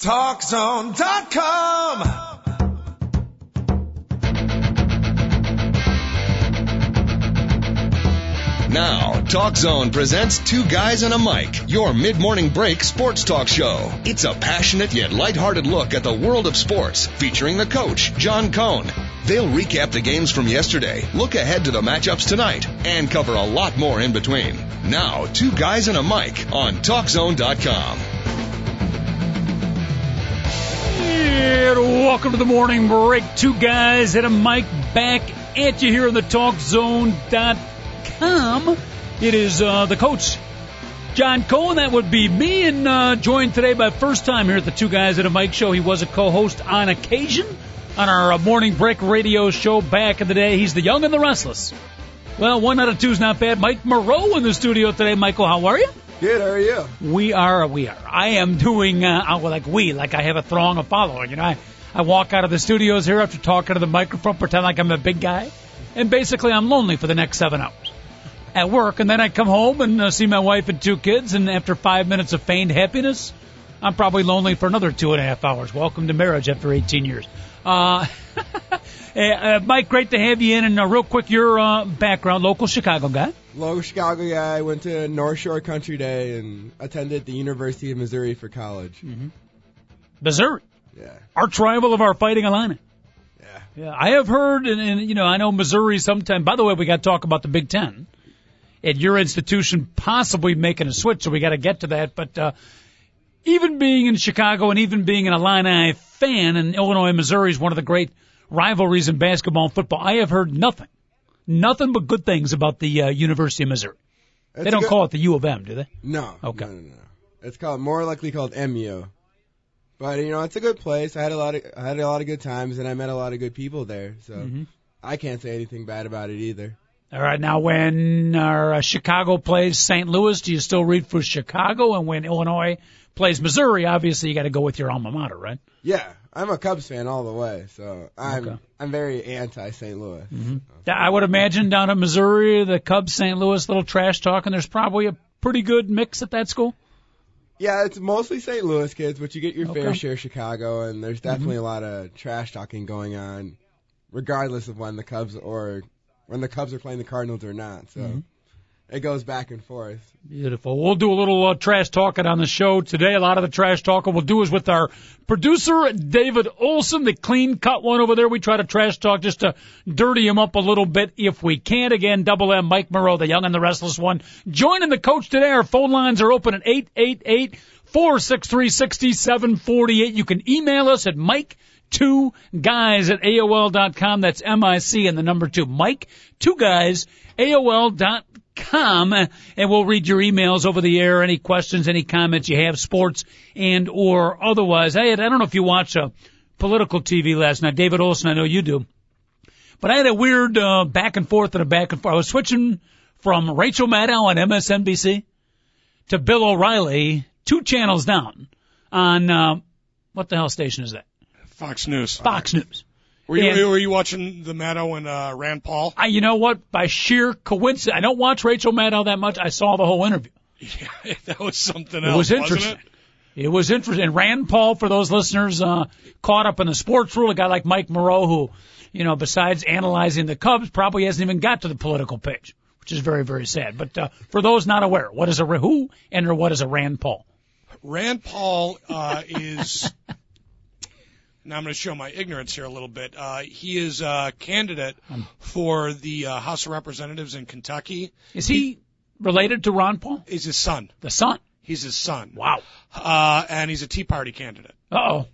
TalkZone.com. Now, TalkZone presents Two Guys and a Mic, your mid-morning break sports talk show. It's a passionate yet lighthearted look at the world of sports, featuring the coach, John Cohn. They'll recap the games from yesterday, look ahead to the matchups tonight, and cover a lot more in between. Now, Two Guys and a Mic on TalkZone.com. And welcome to the morning break. Two guys and a mic back at you here on the TalkZone.com. It is uh, the coach, John Cohen. That would be me, and uh, joined today by first time here at the Two Guys and a Mic show. He was a co-host on occasion on our uh, morning break radio show back in the day. He's the young and the restless. Well, one out of two is not bad. Mike Moreau in the studio today. Michael, how are you? Good, how are you? We are, we are. I am doing, uh, uh, like we, like I have a throng of following. You know, I, I walk out of the studios here after talking to the microphone, pretend like I'm a big guy, and basically I'm lonely for the next seven hours at work, and then I come home and uh, see my wife and two kids, and after five minutes of feigned happiness, I'm probably lonely for another two and a half hours. Welcome to marriage after 18 years. Uh, uh, Mike, great to have you in, and uh, real quick, your uh, background, local Chicago guy. Local Chicago guy. I went to North Shore Country Day and attended the University of Missouri for college. Mm-hmm. Missouri, Yeah. arch rival of our Fighting Illini. Yeah. Yeah, I have heard, and, and you know, I know Missouri sometime. By the way, we got to talk about the Big Ten at your institution possibly making a switch, so we got to get to that. But uh, even being in Chicago and even being an Illini fan, and Illinois and Missouri is one of the great rivalries in basketball and football. I have heard nothing, nothing but good things about the uh, University of Missouri. It's they don't good- call it the U of M, do they? No. Okay. No, no, no. It's called more likely called MU. But you know, it's a good place. I had a lot of I had a lot of good times and I met a lot of good people there. So Mm-hmm. I can't say anything bad about it either. All right, now when our, uh, Chicago plays St. Louis, do you still root for Chicago? And when Illinois plays Missouri, obviously you got to go with your alma mater, right? Yeah, I'm a Cubs fan all the way, so I'm Okay. I'm very anti St. Louis. I would imagine down in Missouri, the Cubs, St. Louis, little trash talk, and there's probably a pretty good mix at that school. Yeah, it's mostly St. Louis kids, but you get your fair Okay. Mm-hmm. share of Chicago, and there's definitely a lot of trash talking going on, regardless of when the Cubs or when the Cubs are playing the Cardinals or not. So Mm-hmm. it goes back and forth. Beautiful. We'll do a little uh, trash talking on the show today. A lot of the trash talking we'll do is with our producer, David Olson, the clean cut one over there. We try to trash talk just to dirty him up a little bit if we can. Again, double M, Mike Moreau, the young and the restless one. Joining the coach today. Our phone lines are open at 888 463 6748. You can email us at Mike two guys at AOL dot com. That's M-I-C and the number two. Mike, two guys, AOL dot com, and we'll read your emails over the air. Any questions, any comments you have, sports and or otherwise. I had, I don't know if you watched uh, political TV last night. David Olson, I know you do. But I had a weird uh, back and forth and a back and forth. I was switching from Rachel Maddow on MSNBC to Bill O'Reilly, two channels down on uh, what the hell station is that? Fox News. Fox News. Were you, And- were you watching the Maddow and uh, Rand Paul? I, you know what? By sheer coincidence, I don't watch Rachel Maddow that much. I saw the whole interview. Yeah, that was something It else. was wasn't interesting. It? It was interesting. And Rand Paul, for those listeners, uh, caught up in the sports rule, a guy like Mike Moreau, who, you know, besides analyzing the Cubs, probably hasn't even got to the political page, which is very, very sad. But uh, for those not aware, what is a who and or what is a Rand Paul? Rand Paul uh, is. Now I'm going to show my ignorance here a little bit. Uh, he is a candidate for the uh, House of Representatives in Kentucky. Is he related to Ron Paul, He's his son. the son? He's his son. Wow. Uh, and he's a Tea Party candidate. Uh oh.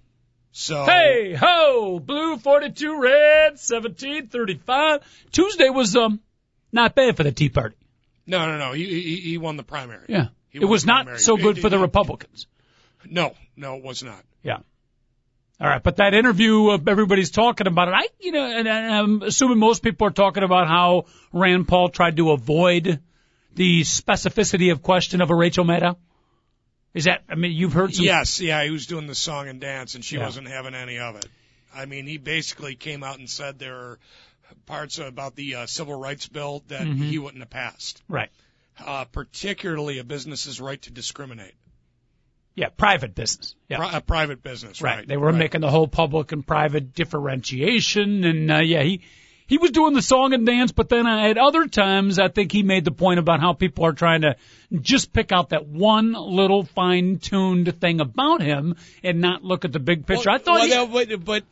So Hey ho, blue 42, red 1735. Tuesday was um not bad for the Tea Party. no, no, no. He he, he won the primary. Yeah. He It was not so good He- for the he- Republicans. No, no, it was not. Yeah. All right, but that interview, uh, everybody's talking about it. I, you know, and I- I'm assuming most people are talking about how Rand Paul tried to avoid the specificity of question of a Rachel Maddow. Is that? I mean, you've heard some. Yes, yeah, he was doing the song and dance, and she Yeah. wasn't having any of it. I mean, he basically came out and said there are parts about the uh, civil rights bill that Mm-hmm. he wouldn't have passed, Right. uh, particularly a business's right to discriminate. Yeah, private business. Yeah. Pri- a private business, right? They were right. making the whole public and private differentiation, and uh, yeah, he he was doing the song and dance, but then uh, at other times, I think he made the point about how people are trying to just pick out that one little fine-tuned thing about him and not look at the big picture. Well, I thought, well, he- that- but but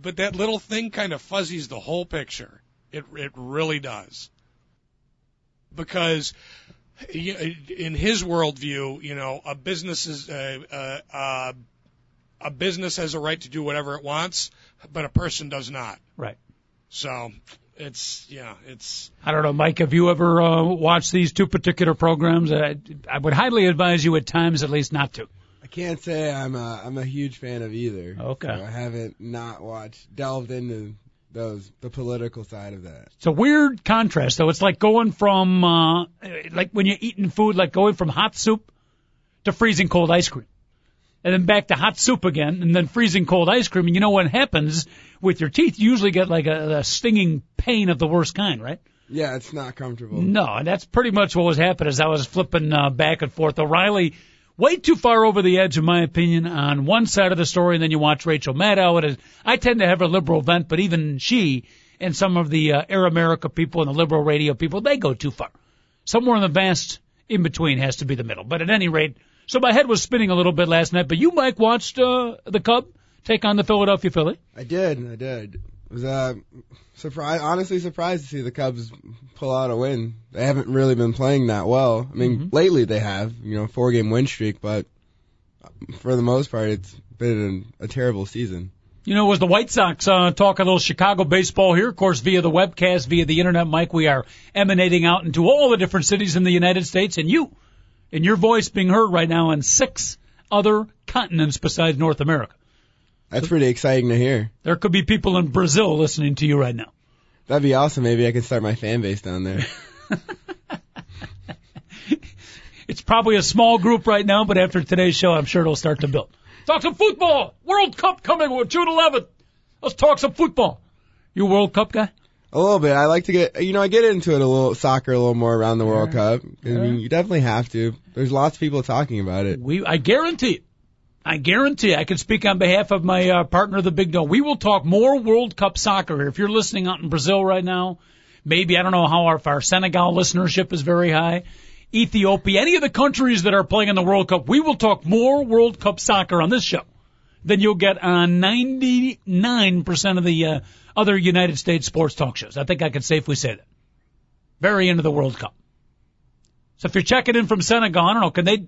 but that little thing kind of fuzzies the whole picture. It it really does. Because in his worldview, you know, a business is uh, uh, uh, a business has a right to do whatever it wants, but a person does not. right. So it's yeah, it's I don't know, Mike. Have you ever uh, watched these two particular programs? Uh, I would highly advise you at times, at least, not to. I can't say I'm a I'm a huge fan of either. Okay. So I haven't not watched delved into those the political side of that. It's a weird contrast, though. It's like going from, uh, like when you're eating food, like going from hot soup to freezing cold ice cream. And then back to hot soup again, and then freezing cold ice cream. And you know what happens with your teeth? You usually get like a, a stinging pain of the worst kind, right? Yeah, it's not comfortable. No, and that's pretty much what was happening as I was flipping uh, back and forth. O'Reilly, way too far over the edge, in my opinion, on one side of the story, and then you watch Rachel Maddow. It is, I tend to have a liberal bent, but even she and some of the uh, Air America people and the liberal radio people, they go too far. Somewhere in the vast in between has to be the middle. But at any rate, so my head was spinning a little bit last night. But you, Mike, watched uh, the Cub take on the Philadelphia Philly. I did, I did. Was uh surprised, honestly surprised to see the Cubs pull out a win. They haven't really been playing that well. I mean, lately they have, you know, four game win streak, but for the most part, it's been a terrible season. You know, it was the White Sox uh, talking a little Chicago baseball here, of course, via the webcast, via the internet, Mike. We are emanating out into all the different cities in the United States, and you, and your voice being heard right now on six other continents besides North America. That's pretty exciting to hear. There could be people in Brazil listening to you right now. That'd be awesome. Maybe I could start my fan base down there. It's probably a small group right now, but after today's show, I'm sure it'll start to build. Talk some football. World Cup coming with June 11th. Let's talk some football. You a World Cup guy? A little bit. I like to get, you know, I get into it a little, soccer a little more around the World Cup. I mean, you definitely have to. There's lots of people talking about it. We, I guarantee it. I guarantee I can speak on behalf of my uh, partner, the Big Dog. We will talk more World Cup soccer here. If you're listening out in Brazil right now, maybe I don't know how our, our Senegal listenership is very high. Ethiopia, any of the countries that are playing in the World Cup, we will talk more World Cup soccer on this show than you'll get on 99% of the uh, other United States sports talk shows. I think I can safely say that. Very into the World Cup. So if you're checking in from Senegal, I don't know, can they,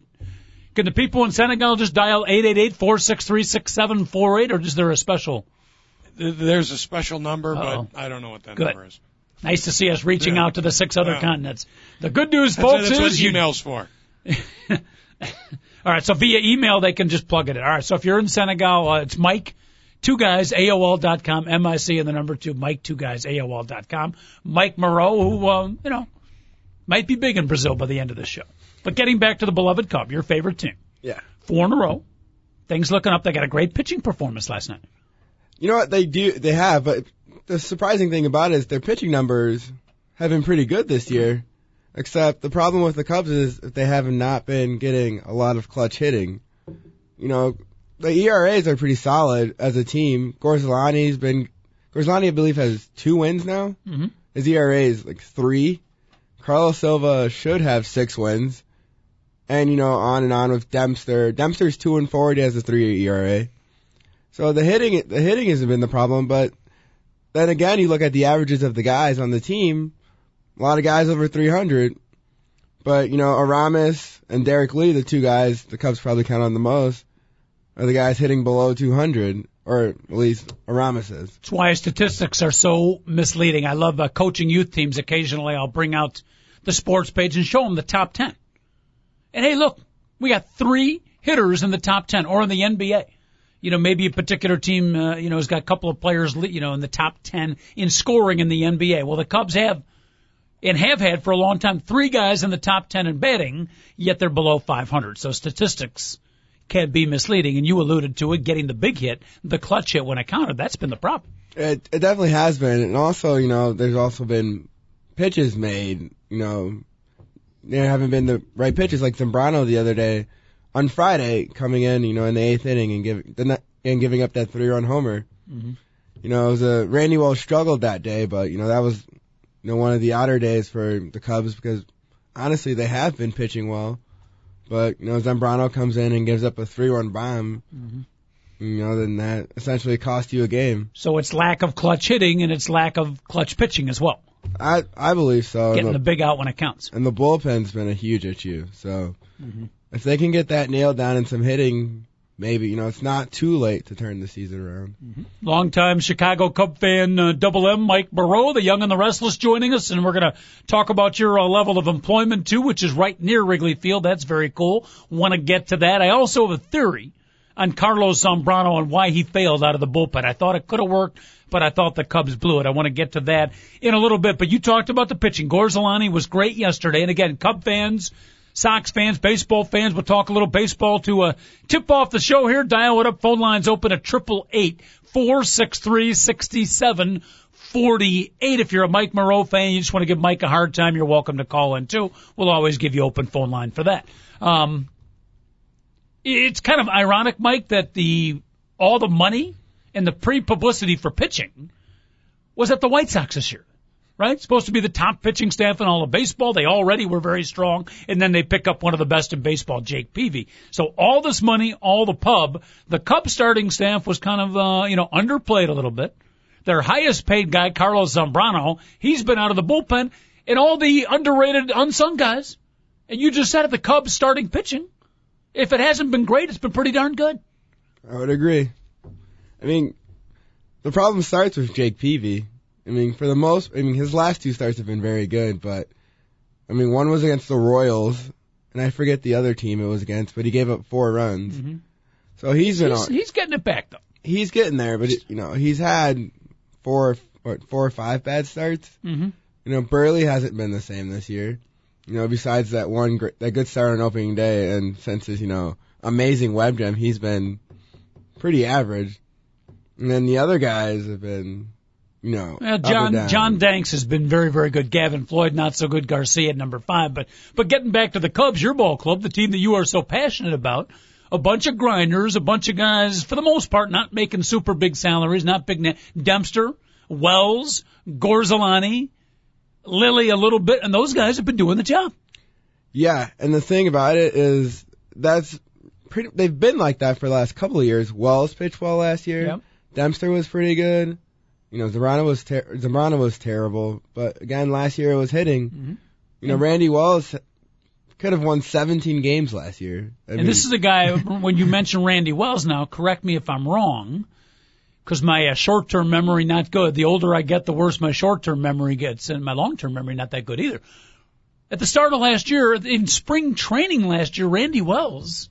can the people in Senegal just dial 888-463-6748 or is there a special? there's a special number, Uh-oh. but I don't know what that Good. number is. Nice to see us reaching Yeah. out to the six other Yeah. continents. The good news, That's, folks, that's what is you email's for. All right, so via email they can just plug it in. All right, so if you're in Senegal, uh, it's Mike, two guys, AOL.com, M-I-C and the number two, Mike, two guys, AOL.com. Mike Moreau, who, um, you know, might be big in Brazil by the end of this show. But getting back to the beloved Cub, your favorite team. Yeah. Four in a row. Things looking up. They got a great pitching performance last night. You know what they do? They have, but the surprising thing about it is their pitching numbers have been pretty good this year. Except the problem with the Cubs is that they have not been getting a lot of clutch hitting. You know, the ERAs are pretty solid as a team. Gorzelanny's been Gorzelanny, I believe, has two wins now. Mhm. His ERA is like three. Carlos Silva should have six wins. And you know, on and on with Dempster. Dempster's two and four. He has a three ERA. So the hitting, the hitting hasn't been the problem, but then again, you look at the averages of the guys on the team. A lot of guys over 300, but you know, Aramis and Derrek Lee, the two guys the Cubs probably count on the most, are the guys hitting below 200, or at least Aramis is. That's why statistics are so misleading. I love uh, coaching youth teams. Occasionally, I'll bring out the sports page and show them the top 10. And hey, look, we got three hitters in the top 10 or in the NBA. You know, maybe a particular team, uh, you know, has got a couple of players, you know, in the top 10 in scoring in the NBA. Well, the Cubs have and have had for a long time three guys in the top 10 in batting, yet they're below 500. So statistics can be misleading. And you alluded to it, getting the big hit, the clutch hit when it counted. That's been the problem. It, it definitely has been, and also, you know, there's also been pitches made. You know, there haven't been the right pitches. Like Zambrano the other day, on Friday coming in, you know, in the eighth inning and giving and giving up that three run homer. Mm-hmm. You know, it was a Randy Wells struggled that day, but you know that was you know one of the odder days for the Cubs because honestly they have been pitching well, but you know Zambrano comes in and gives up a three run bomb. Mm-hmm. You know, then that essentially cost you a game. So it's lack of clutch hitting and it's lack of clutch pitching as well. I I believe so. Getting the the, big out when it counts. and the bullpen's been a huge issue. So Mhm. if they can get that nailed down and some hitting, maybe you know it's not too late to turn the season around. Longtime Chicago Cub fan, uh, Double M, Mike Moreau, the young and the restless, joining us, and we're going to talk about your uh, level of employment too, which is right near Wrigley Field. That's very cool. Want to get to that? I also have a theory on Carlos Zambrano and why he failed out of the bullpen. I thought it could have worked, but I thought the Cubs blew it. I want to get to that in a little bit. But you talked about the pitching. Gorzelanny was great yesterday, and again, Cub fans. Sox fans, baseball fans, we'll talk a little baseball to uh, tip off the show here. Dial it up. Phone lines open at triple eight four six three sixty seven forty eight. If you're a Mike Moreau fan, you just want to give Mike a hard time, you're welcome to call in too. We'll always give you open phone line for that. Um, it's kind of ironic, Mike, that the all the money and the pre-publicity for pitching was at the White Sox this year right? Supposed to be the top pitching staff in all of baseball. They already were very strong, and then they pick up one of the best in baseball, Jake Peavy. So all this money, all the pub, the Cubs starting staff was kind of, uh, you know, underplayed a little bit. Their highest paid guy, Carlos Zambrano, he's been out of the bullpen, and all the underrated, unsung guys. And you just said it, the Cubs starting pitching. If it hasn't been great, it's been pretty darn good. I would agree. I mean, the problem starts with Jake Peavy. I mean, for the most, I mean, his last two starts have been very good, but I mean, one was against the Royals, and I forget the other team it was against, but he gave up four runs. Mhm. So he's been He's, on, he's getting it back though. he's getting there, but you know, he's had four, what, four or five bad starts. Mm-hmm. You know, Buehrle hasn't been the same this year. You know, besides that one great, that good start on opening day, and since his, you know, amazing web gem, he's been pretty average. And then the other guys have been, you know, Well, John. John Danks has been very very good. Gavin Floyd not so good. Garcia at number five. But but getting back to the Cubs, your ball club, the team that you are so passionate about, a bunch of grinders, a bunch of guys for the most part not making super big salaries, not big. Na- Dempster, Wells, Gorzelanny, Lilly a little bit, and those guys have been doing the job. Yeah, and the thing about it is that's pretty. They've been like that for the last couple of years. Wells pitched well last year. Yep. Dempster was pretty good. You know, Zambrano was ter- Zambrano was terrible, but again, last year it was hitting. Mhm. You know, Randy Wells could have won 17 games last year. I And mean, this is a guy, when you mention Randy Wells now, correct me if I'm wrong, because my uh, short-term memory not good. The older I get, the worse my short-term memory gets, and my long-term memory not that good either. At the start of last year, in spring training last year, Randy Wells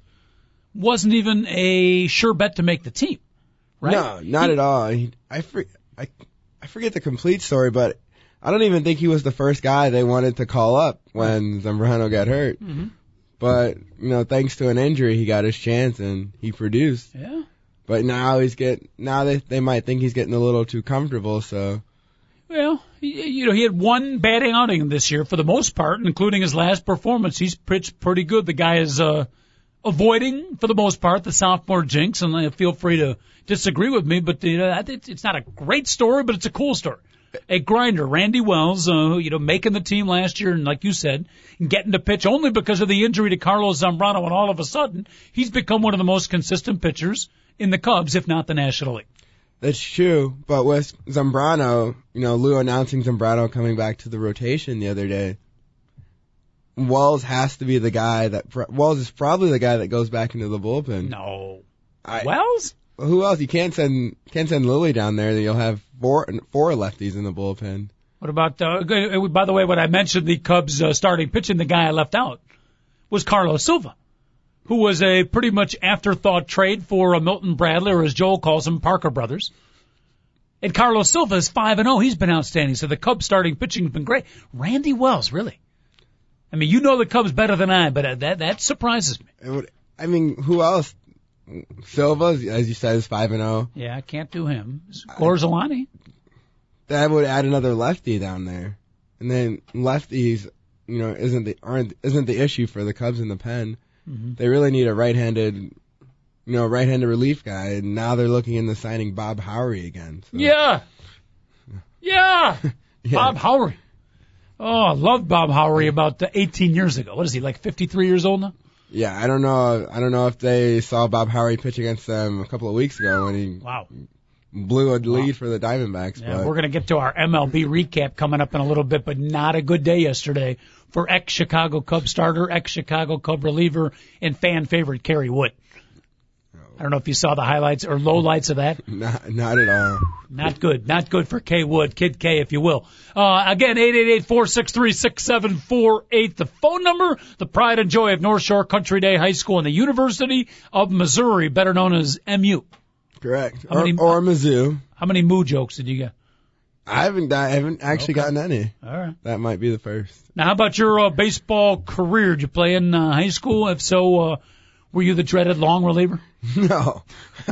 wasn't even a sure bet to make the team, right? No, not at all. He, I, for, I I forget the complete story, but I don't even think he was the first guy they wanted to call up when Zambrano got hurt. Mhm. But you know, thanks to an injury, he got his chance and he produced. Yeah. But now he's get now they they might think he's getting a little too comfortable. So Well, you know, he had one bad outing this year for the most part, including his last performance. He's pitched pretty good. The guy is uh, avoiding, for the most part, the sophomore jinx, and uh, feel free to disagree with me, but you know, it's not a great story, but it's a cool story. A grinder, Randy Wells, uh, you know, making the team last year, and like you said, getting to pitch only because of the injury to Carlos Zambrano, and all of a sudden, he's become one of the most consistent pitchers in the Cubs, if not the National League. that's true. But with Zambrano, you know, Lou announcing Zambrano coming back to the rotation the other day. Wells has to be the guy that Wells is probably the guy that goes back into the bullpen. No. I, Wells? who else? You can't send can't send Lilly down there. Then you'll have four four lefties in the bullpen. What about, uh, by the way, when I mentioned the Cubs uh, starting pitching, the guy I left out was Carlos Silva, who was a pretty much afterthought trade for uh, Milton Bradley, or as Joel calls him, Parker Brothers. And Carlos Silva is 5 and 0. He's been outstanding. So the Cubs starting pitching has been great. Randy Wells, really. I mean, you know the Cubs better than I, but uh, that that surprises me. Would, I mean, who else? Silva, as you said, is five and zero. Yeah, I can't do him. Gorzelanny. That would add another lefty down there, and then lefties, you know, isn't the aren't isn't the issue for the Cubs in the pen. Mhm. They really need a right-handed, you know, right-handed relief guy, and now they're looking into signing Bob Howry again. So, Yeah. Yeah. yeah. Bob Howry. Oh, I loved Bob Howry about uh, 18 years ago. What is he, like 53 years old now? Yeah, I don't know. I don't know if they saw Bob Howry pitch against them a couple of weeks ago when he Wow. blew a lead for the Diamondbacks. Yeah, but we're going to get to our MLB recap coming up in a little bit, but not a good day yesterday for ex-Chicago Cub starter, ex-Chicago Cub reliever, and fan favorite Kerry Wood. I don't know if you saw the highlights or lowlights of that. not not at all. Not good. Not good for K Wood, Kid K, if you will. Uh, again, 888-463-6748. The phone number, the pride and joy of North Shore Country Day High School and the University of Missouri, better known as MU. Correct. How Or, many- or Mizzou. How many moo jokes did you get? I haven't. I haven't actually Okay. gotten any. All right. That might be the first. Now, how about your uh, baseball career? Did you play in uh, high school? If so, uh, were you the dreaded long reliever? No,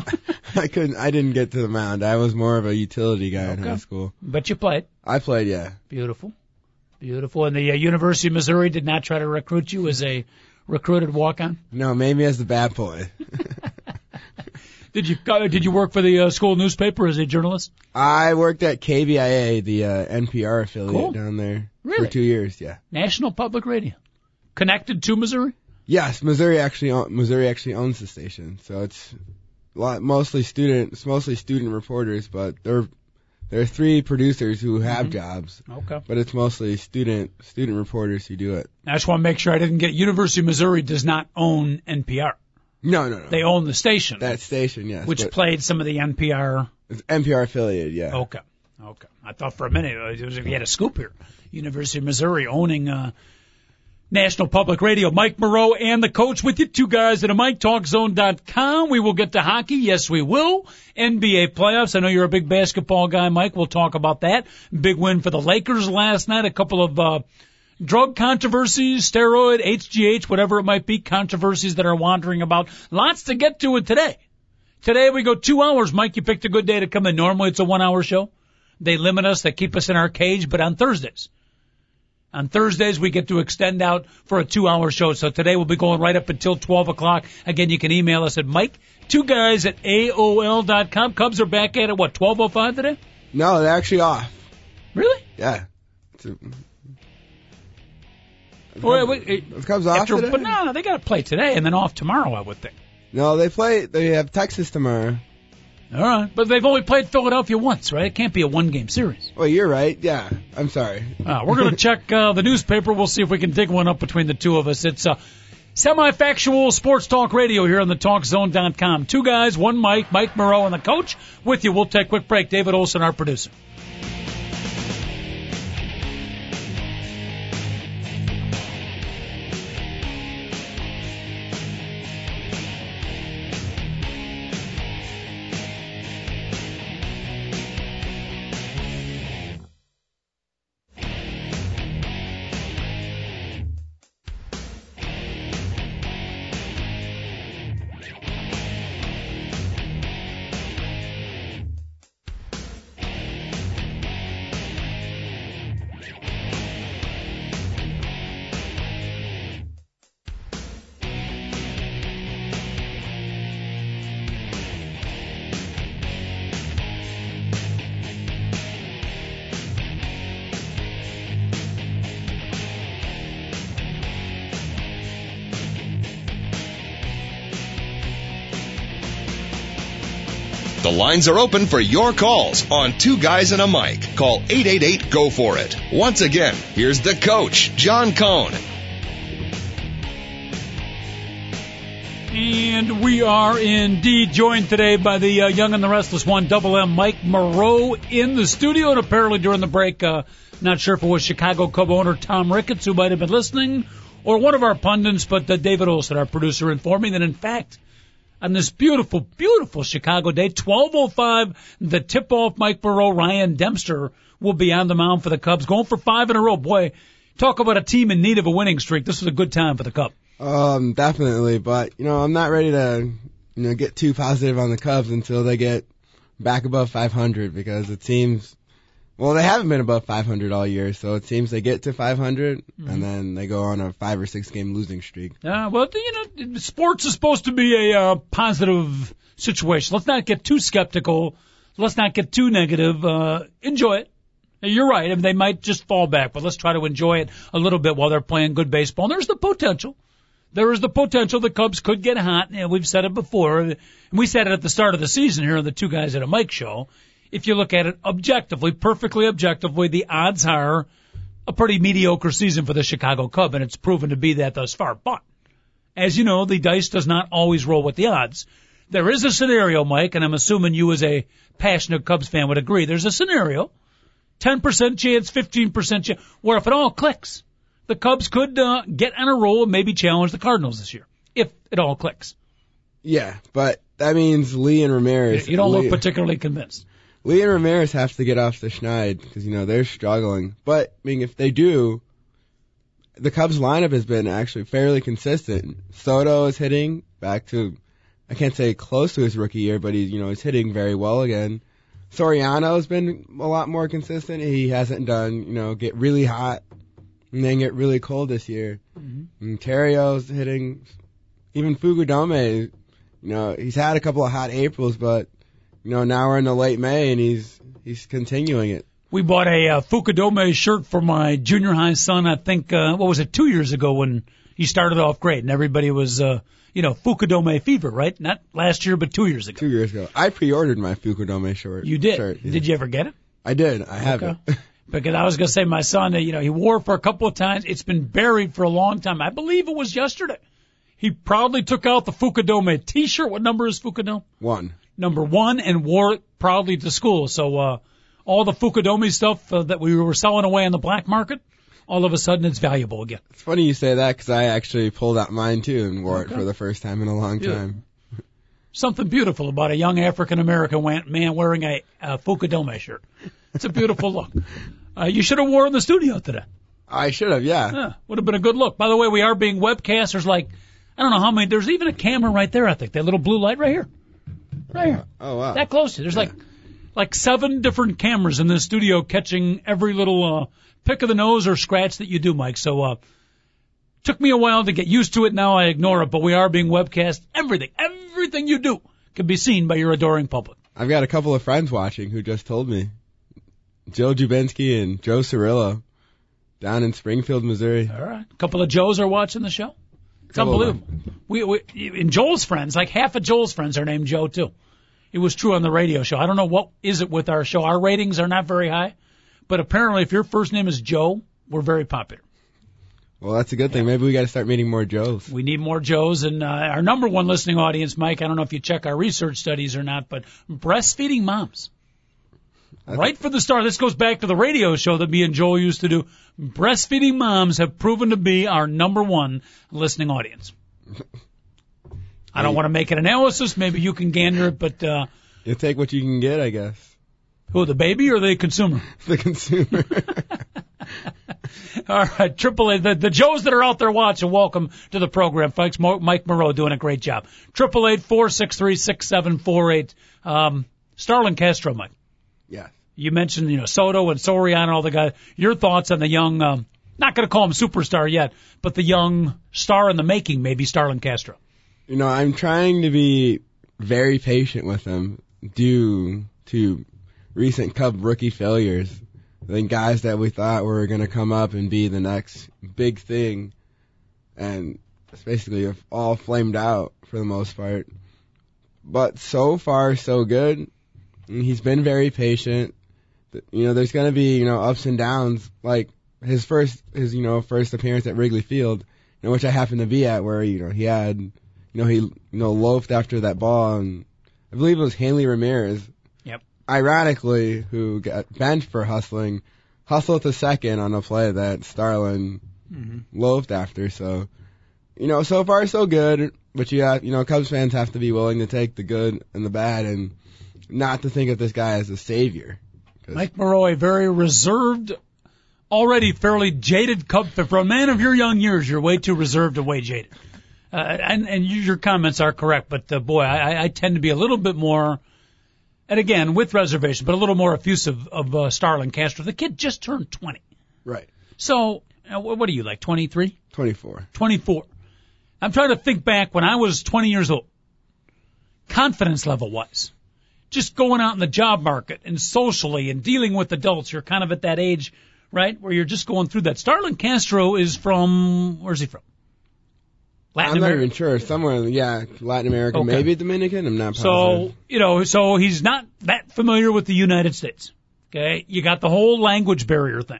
I couldn't. I didn't get to the mound. I was more of a utility guy in high school. But you played. I played, yeah. Beautiful. Beautiful. And the uh, University of Missouri did not try to recruit you as a recruited walk-on? No, maybe as the bad boy. Did you uh, did you work for the uh, school newspaper as a journalist? I worked at KBIA, the uh, NPR affiliate Cool. down there Really? for two years. Yeah. National Public Radio. Connected to Missouri? Yes, Missouri actually Missouri actually owns the station, so it's lot, mostly student it's mostly student reporters, but there there are three producers who have Mhm. jobs, Okay. but it's mostly student student reporters who do it. I just want to make sure I didn't get University of Missouri does not own NPR. No, no, no. They own the station, that station, yes, which but played some of the NPR. it's NPR affiliated, yeah. Okay. Okay. I thought for a minute uh, it was, if you had a scoop here. University of Missouri owning uh, National Public Radio. Mike Moreau and the coach with you. Two guys at a mic. TalkZone.com. We will get to hockey. Yes, we will. NBA playoffs. I know you're a big basketball guy, Mike. We'll talk about that. Big win for the Lakers last night. A couple of uh, drug controversies, steroid, HGH, whatever it might be, controversies that are wandering about. Lots to get to it today. Today we go two hours. Mike, you picked a good day to come in. Normally it's a one hour show. They limit us. They keep us in our cage, but on Thursdays. On Thursdays, we get to extend out for a two hour show. So today we'll be going right up until 12 o'clock. Again, you can email us at Mike, two guys at AOL dot com. Cubs are back at it, what, 12.05 today? No, they're actually off. Really? Yeah. A, Wait, wait, it- it comes off after, today? but no, no, they got to play today and then off tomorrow, I would think. No, they play. They have Texas tomorrow. All right. But they've only played Philadelphia once, right? It can't be a one game series. Well, you're right. Yeah, I'm sorry. Uh, we're going to check uh, the newspaper. We'll see if we can dig one up between the two of us. It's uh, semi-factual sports talk radio here on the TalkZone.com. Two guys, one Mike, Mike Moreau, and the coach with you. We'll take a quick break. David Olson, our producer. Lines are open for your calls on Two Guys and a Mic. Call 888 Go For It. Once again, here's the coach, John Cohn. And we are indeed joined today by the uh, young and the restless one, Double M, Mike Moreau, in the studio. And apparently during the break, uh, not sure if it was Chicago Cub owner Tom Ricketts who might have been listening, or one of our pundits, but uh, David Olson, our producer, informed me that in fact, on this beautiful, beautiful Chicago day, 12:05, the tip-off, Mike Moreau, Ryan Dempster will be on the mound for the Cubs, going for five in a row. Boy, talk about a team in need of a winning streak. This was a good time for the Cubs. Um, definitely, but you know, I'm not ready to, you know, get too positive on the Cubs until they get back above 500 because the team's Well, they haven't been above 500 all year, so it seems they get to 500 Mm-hmm. and then they go on a five or six game losing streak. Uh, well, you know, sports is supposed to be a uh, positive situation. Let's not get too skeptical. Let's not get too negative. Uh, enjoy it. You're right. I mean, they might just fall back, but let's try to enjoy it a little bit while they're playing good baseball. And there's the potential. There is the potential the Cubs could get hot. And we've said it before. And we said it at the start of the season here on the Two Guys at a Mic show. If you look at it objectively, perfectly objectively, the odds are a pretty mediocre season for the Chicago Cub, and it's proven to be that thus far. But as you know, the dice does not always roll with the odds. There is a scenario, Mike, and I'm assuming you as a passionate Cubs fan would agree. There's a scenario, 10% chance, 15% chance, where if it all clicks, the Cubs could uh, get on a roll and maybe challenge the Cardinals this year, if it all clicks. Yeah, but that means Lee and Ramirez. You don't Lee, look particularly convinced. Lee and Ramirez have to get off the schneid because you know they're struggling. But I mean, if they do, the Cubs lineup has been actually fairly consistent. Soto is hitting back to, I can't say close to his rookie year, but he's you know he's hitting very well again. Soriano has been a lot more consistent. He hasn't done you know get really hot and then get really cold this year. Mm-hmm. And Theriot's hitting, even Fukudome. You know he's had a couple of hot Aprils, but you know now we're in the late May and he's he's continuing it. We bought a uh, Fukudome shirt for my junior high son. I think uh, what was it two years ago when he started off great and everybody was uh, you know Fukudome fever, right? Not last year, but two years ago. Two years ago, I pre-ordered my Fukudome shirt. You did. Shirt, yeah. Did you ever get it? I did. I have Okay. it. Because I was going to say my son, uh, you know, he wore it for a couple of times. It's been buried for a long time. I believe it was yesterday. He proudly took out the Fukudome T-shirt. What number is Fukudome? One. Number one, and wore it proudly to school. So uh, all the Fukudome stuff uh, that we were selling away on the black market, all of a sudden it's valuable again. It's funny you say that because I actually pulled out mine too and wore Okay. it for the first time in a long Yeah. time. Something beautiful about a young African American man wearing a, a Fukudome shirt. It's a beautiful look. Uh, you should have worn in the studio today. I should have, yeah. Yeah, would have been a good look. By the way, we are being webcast. There's like, I don't know how many. There's even a camera right there. I think that little blue light right here, right here, Oh wow. that close. to. There's like, like seven different cameras in the studio catching every little uh, pick of the nose or scratch that you do, Mike. So, uh, took me a while to get used to it. Now I ignore it, but we are being webcast. Everything, everything you do can be seen by your adoring public. I've got a couple of friends watching who just told me. Joe Jubinsky and Joe Cirillo down in Springfield, Missouri. All right. A couple of Joes are watching the show. It's unbelievable. We, we, and Joel's friends, like half of Joel's friends are named Joe too. It was true on the radio show. I don't know what is it with our show. Our ratings are not very high, but apparently if your first name is Joe, we're very popular. Well, that's a good thing. Maybe we got to start meeting more Joes. We need more Joes and uh, our number one listening audience, Mike. I don't know if you check our research studies or not, but breastfeeding moms. Right for the start, this goes back to the radio show that me and Joel used to do. Breastfeeding moms have proven to be our number one listening audience. I don't want to make an analysis. Maybe you can gander it, but uh, You take what you can get, I guess. who, the baby or the consumer? The consumer. All right, Triple A, the, the Joes that are out there watching, welcome to the program, folks. Mo- Mike Moreau doing a great job. Triple eight four six three six seven four eight. Um, Starlin Castro, Mike. Yeah. You mentioned, you know, Soto and Soriano and all the guys. Your thoughts on the young, um, not going to call him superstar yet, but the young star in the making, maybe Starlin Castro. You know, I'm trying to be very patient with him due to recent Cub rookie failures. I think guys that we thought were going to come up and be the next big thing, and it's basically all flamed out for the most part. But so far, so good. He's been very patient. You know, there's going to be you know ups and downs. Like his first, his you know first appearance at Wrigley Field, you know, which I happened to be at, where you know he had you know, he, you know, loafed after that ball, and I believe it was Hanley Ramirez. Yep. Ironically, who got benched for hustling, hustled to second on a play that Starlin mm-hmm. loafed after. So, you know, so far so good. But you have, you know, Cubs fans have to be willing to take the good and the bad, and not to think of this guy as a savior. Mike a very reserved, already fairly jaded Cub. For a man of your young years, you're way too reserved and way jaded. Uh, and and your comments are correct, but uh, boy, I, I tend to be a little bit more. and again with reservation, but a little more effusive of uh, Starlin Castro. The kid just turned 20, Right. so uh, what are you like 23, 24. 24? I'm trying to think back when I was 20 years old, confidence level wise, just going out in the job market and socially and dealing with adults. You're kind of at that age, right, where you're just going through that. Starlin Castro is from where's he from? Latin I'm not even sure. Somewhere, yeah, Latin America, Okay. maybe Dominican. I'm not So, positive. you know, so he's not that familiar with the United States. Okay. You got the whole language barrier thing.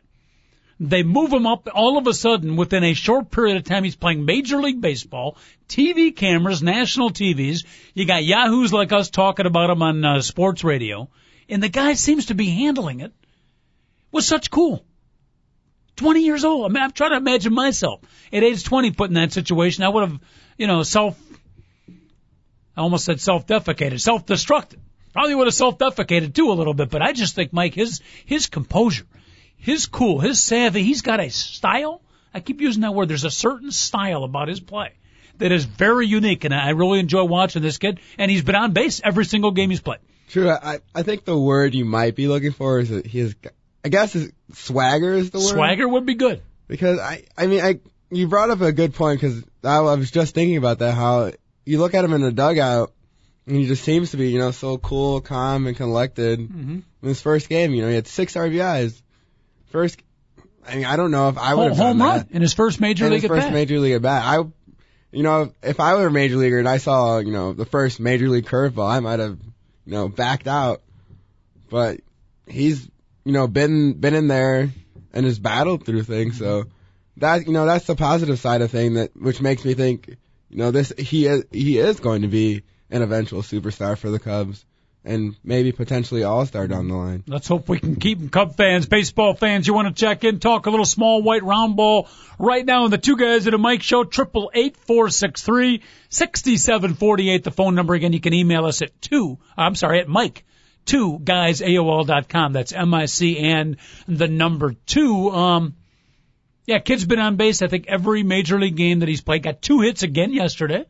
They move him up all of a sudden within a short period of time. He's playing Major League Baseball, TV cameras, national TVs. You got yahoos like us talking about him on uh, sports radio. And the guy seems to be handling it with such cool. 20 years old. I mean, I'm trying to imagine myself at age 20 put in that situation. I would have, you know, self I almost said self-defecated, self-destructed. Probably would have self-defecated too a little bit, but I just think Mike, his his composure, his cool, his savvy, he's got a style. I keep using that word. There's a certain style about his play that is very unique, and I really enjoy watching this kid. And he's been on base every single game he's played. True. I I think the word you might be looking for is that he is. I guess his swagger is the word. Swagger would be good. Because I I mean I you brought up a good point because I, I was just thinking about that how you look at him in the dugout and he just seems to be you know so cool, calm, and collected. Mm-hmm. In his first game, you know he had six RBIs. First, I mean I don't know if I would Home, have done home that. run in his first major in league his at first bat. major league at bat. I, you know, if I were a major leaguer and I saw, you know, the first major league curveball, I might have, you know, backed out. But he's, you know, been been in there and has battled through things. So that, you know, that's the positive side of thing that which makes me think, you know, this he is he is going to be an eventual superstar for the Cubs and maybe potentially all star down the line. Let's hope we can keep them. Cub fans, baseball fans, you want to check in, talk a little small white round ball right now in the two guys at a mic show, triple eight four six three sixty seven forty eight. The phone number again, you can email us at two, I'm sorry, at Mike, two guys AOL dot com. That's M-I-C and the number two. Um, yeah, kid's been on base, I think every major league game that he's played. Got two hits again yesterday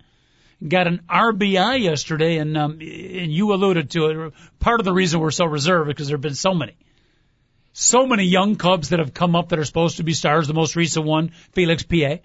got an RBI yesterday, and um, and you alluded to it. Part of the reason we're so reserved because there have been so many, so many young Cubs that have come up that are supposed to be stars. The most recent one, Felix Pie,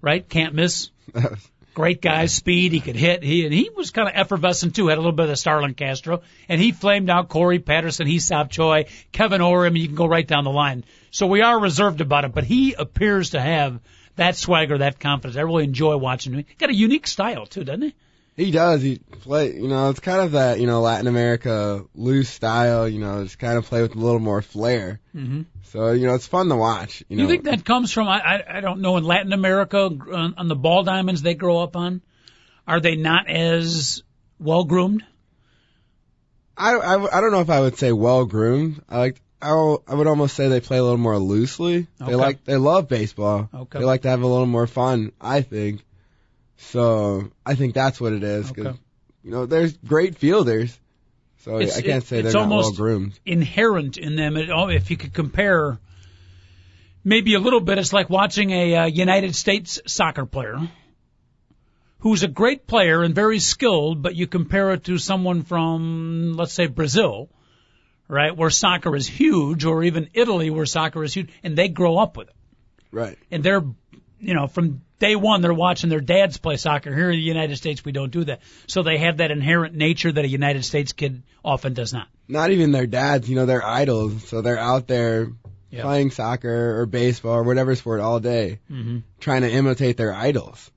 right? Can't miss. Great guy, speed. He could hit. He and he was kind of effervescent too. Had a little bit of Starlin Castro, and he flamed out Corey Patterson, he Hee-Seop Choi, Kevin Oram. You can go right down the line. So we are reserved about it, but he appears to have that swagger, that confidence. I really enjoy watching him. Got a unique style too, doesn't he? He does. He play. You know, it's kind of that you know Latin America loose style. You know, just kind of play with a little more flair. Mm-hmm. So you know, it's fun to watch. You know, You think that comes from I, I I don't know in Latin America on, on the ball diamonds they grow up on, are they not as well groomed? I, I I don't know if I would say well groomed. I like. I I would almost say they play a little more loosely. Okay. They like they love baseball. Okay. They like to have a little more fun. I think. So I think that's what it is. 'cause, Okay. you know, there's great fielders. So It's- I can't it- say they're not well almost- groomed. Inherent in them. It, oh, if you could compare, maybe a little bit, it's like watching a uh, United States soccer player who's a great player and very skilled, but you compare it to someone from, let's say, Brazil, right, where soccer is huge, or even Italy, where soccer is huge, and they grow up with it. Right. and they're, you know, from day one they're watching their dads play soccer. Here in the United States, we don't do that, so they have that inherent nature that a United States kid often does not. Not even their dads. You know, they're idols. So they're out there Yeah. playing soccer or baseball or whatever sport all day, Mm-hmm. trying to imitate their idols.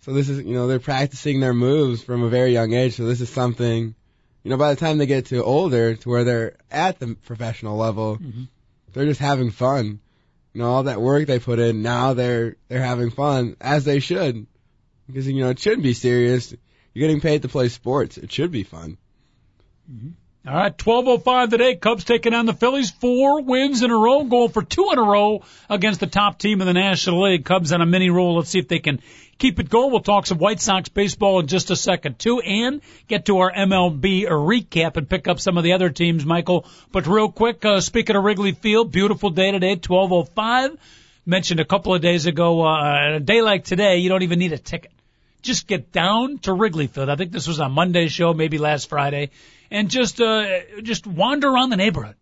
So this is, you know, they're practicing their moves from a very young age. So this is something, you know, by the time they get to older, to where they're at the professional level, Mhm. they're just having fun. You know, all that work they put in, now they're they're having fun as they should, because you know it shouldn't be serious. You're getting paid to play sports. It should be fun. All right, 12:05 today. Cubs taking on the Phillies. Four wins in a row, going for two in a row against the top team in the National League. Cubs on a mini roll. Let's see if they can keep it going. We'll talk some White Sox baseball in just a second too, and get to our MLB recap and pick up some of the other teams, Michael. But real quick, uh, speaking of Wrigley Field, beautiful day today, 12:05. Mentioned a couple of days ago, uh, a day like today, you don't even need a ticket just get down to Wrigley Field. I think this was on Monday's show, maybe last Friday, and just uh, just wander around the neighborhood.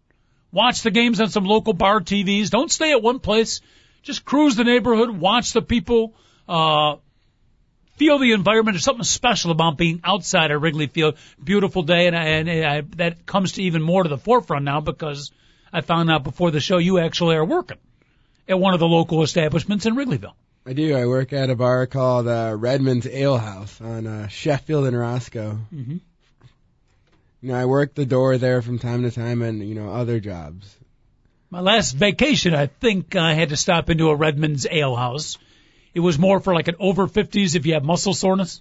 Watch the games on some local bar TVs. Don't stay at one place. Just cruise the neighborhood. Watch the people. Uh, feel the environment. There's something special about being outside at Wrigley Field. Beautiful day, and, I, and I, that comes to even more to the forefront now because I found out before the show you actually are working at one of the local establishments in Wrigleyville. I do. I work at a bar called uh, Redmond's Ale House on uh, Sheffield and Roscoe. Mm-hmm. You know, I work the door there from time to time, and you know, other jobs. My last vacation, I think I had to stop into a Redmond's Ale House. It was more for like an over 50s if you have muscle soreness.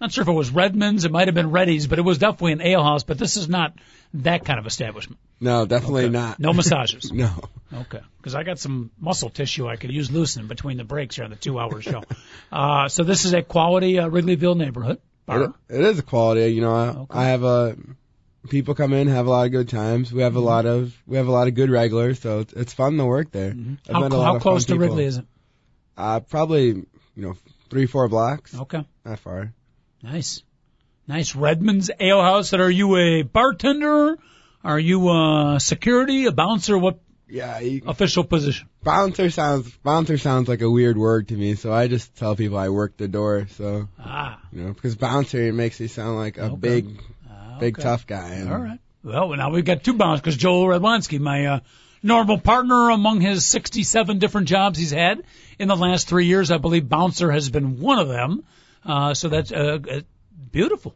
Not sure if it was Redmond's, it might have been Reddy's, but it was definitely an ale house. But this is not that kind of establishment. No, definitely Okay. not. No massages. no. Okay, because I got some muscle tissue I could use loosening between the breaks here on the two-hour show. uh, so this is a quality uh, Wrigleyville neighborhood bar. It, it is a quality. You know, I, Okay. I have a people come in, have a lot of good times. We have a lot of we have a lot of good regulars, so it's, it's fun to work there. Mm-hmm. How, how close to people. Wrigley is it? Uh, probably you know three four blocks. Okay, Not far. nice, nice. Redmond's Ale House. And are you a bartender? Are you a security, a bouncer? What Yeah, you, official position? bouncer sounds bouncer sounds like a weird word to me, so I just tell people I work the door. So Ah, you know, because bouncer it makes me sound like a Okay. big ah, big tough guy. All right. Well, now we've got two bouncers because Joel Radwanski, my uh, normal partner among his 67 different jobs he's had in the last three years, I believe bouncer has been one of them. Uh, so that's uh, uh, beautiful.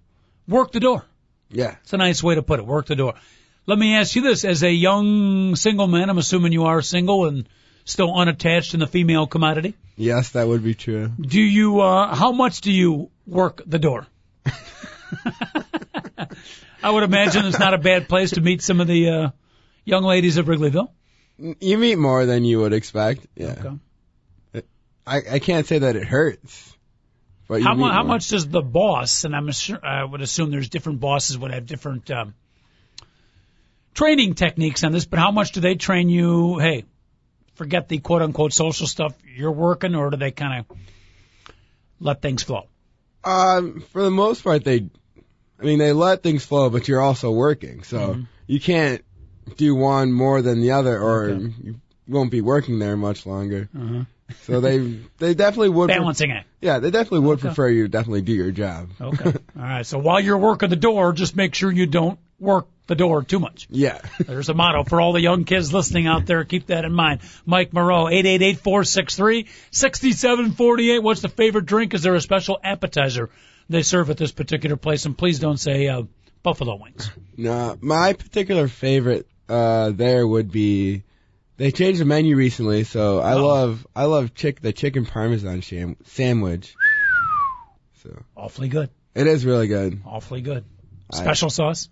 Work the door. Yeah. It's a nice way to put it. Work the door. Let me ask you this: as a young single man, I'm assuming you are single and still unattached in the female commodity. Yes, that would be true. Do you? Uh, how much do you work the door? I would imagine it's not a bad place to meet some of the uh, young ladies of Wrigleyville. You meet more than you would expect. Yeah. Okay. I I can't say that it hurts. But How, mu- how much does the boss? And I'm assur- I would assume there's different bosses would have different um, training techniques on this. But how much do they train you? Hey, forget the quote unquote social stuff. You're working, or do they kind of let things flow? Um, for the most part, they, I mean, they let things flow, but you're also working, so Mm-hmm. you can't do one more than the other, or Okay. you won't be working there much longer. Uh-huh. So they, they definitely would. pre- Balancing act. yeah, they definitely would Okay. prefer you to definitely do your job. Okay. All right. So while you're working the door, just make sure you don't work the door too much. Yeah. There's a motto for all the young kids listening out there. Keep that in mind. Mike Moreau, 888-463-6748. What's the favorite drink? Is there a special appetizer they serve at this particular place? And please don't say uh, buffalo wings. no, my particular favorite uh there would be. They changed the menu recently, so I Oh. love I love chick the chicken parmesan sham- sandwich. So Awfully good. it is really good. Awfully good. I- Special sauce?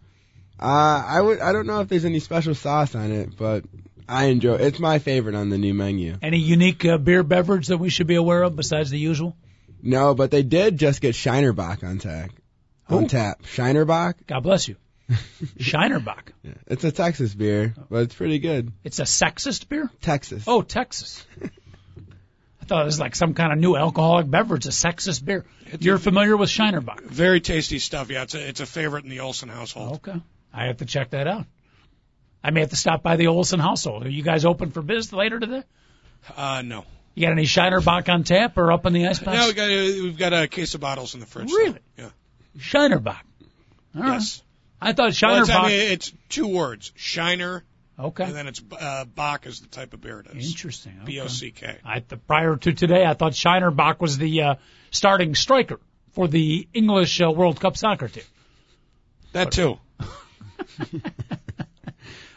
Uh, I would. I don't know if there's any special sauce on it, but I enjoy. It's my favorite on the new menu. Any unique uh, beer beverage that we should be aware of besides the usual? No, but they did just get Shiner Bock on tap. On tap, Shiner Bock. God bless you. Shiner Bock. Yeah. It's a Texas beer, but it's pretty good. It's a sexist beer? Texas. Oh, Texas. I thought it was like some kind of new alcoholic beverage, a sexist beer. You're familiar with Shiner Bock? Very tasty stuff. Yeah, it's a, it's a favorite in the Olson household. Okay. I have to check that out. I may have to stop by the Olson household. Are you guys open for biz later today? Uh, no. You got any Shiner Bock on tap or up in the icebox? Yeah, we got, we've got a case of bottles in the fridge. so, Really? Yeah. Shiner Bock. All right. Yes. I thought Well, it's, I mean, it's two words: Shiner, okay. and then it's uh, Bock is the type of beer it is. Interesting. Okay. B O C K. I, the, prior to today, I thought Shiner Bock was the uh, starting striker for the English uh, World Cup soccer team. That too.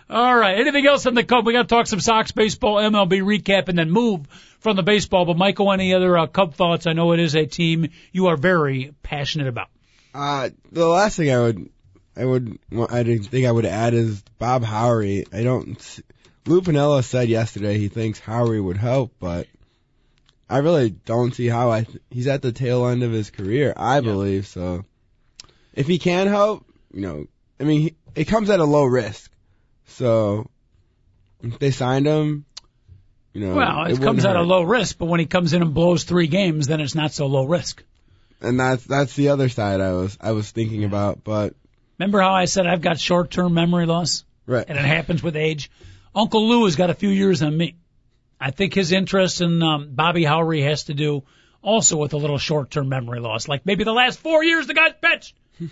All right. Anything else on the Cub? We got to talk some Sox baseball, MLB recap, and then move from the baseball. But Michael, any other uh, Cub thoughts? I know it is a team you are very passionate about. Uh, the last thing I would, I would, I didn't think I would add is Bob Howry. I don't. Lou Piniella said yesterday he thinks Howry would help, but I really don't see how. I th- he's at the tail end of his career, I believe. So, if he can help, you know, I mean, he, it comes at a low risk. So, if they signed him, you know, Well, it, wouldn't comes at a low risk, but when he comes in and blows three games, then it's not so low risk. and that's that's the other side I was I was thinking about. But Remember how I said I've got short-term memory loss? Right. And it happens with age. Uncle Lou has got a few years on me. I think his interest in um, Bobby Howry has to do also with a little short-term memory loss. Like maybe the last four years the guy's pitched.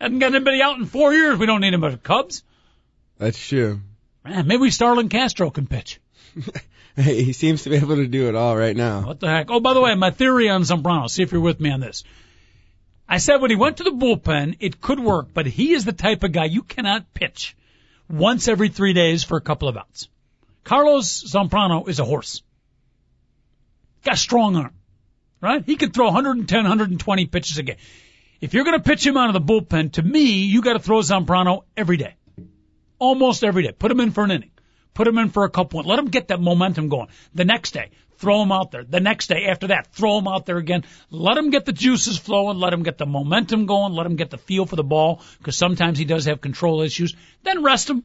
Hasn't got anybody out in four years. We don't need him at the Cubs. That's true. Man, maybe Starlin Castro can pitch. Hey, he seems to be able to do it all right now. What the heck? Oh, by the way, my theory on Zambrano. See if you're with me on this. I said when he went to the bullpen, it could work, but he is the type of guy you cannot pitch once every three days for a couple of outs. Carlos Zambrano is a horse. Got a strong arm, right? He could throw 110, 120 pitches a game. If you're going to pitch him out of the bullpen, to me, you got to throw Zambrano every day, almost every day. Put him in for an inning. Put him in for a couple. Let him get that momentum going. The next day, throw him out there. The next day after that, throw him out there again. Let him get the juices flowing. Let him get the momentum going. Let him get the feel for the ball because sometimes he does have control issues. Then rest him.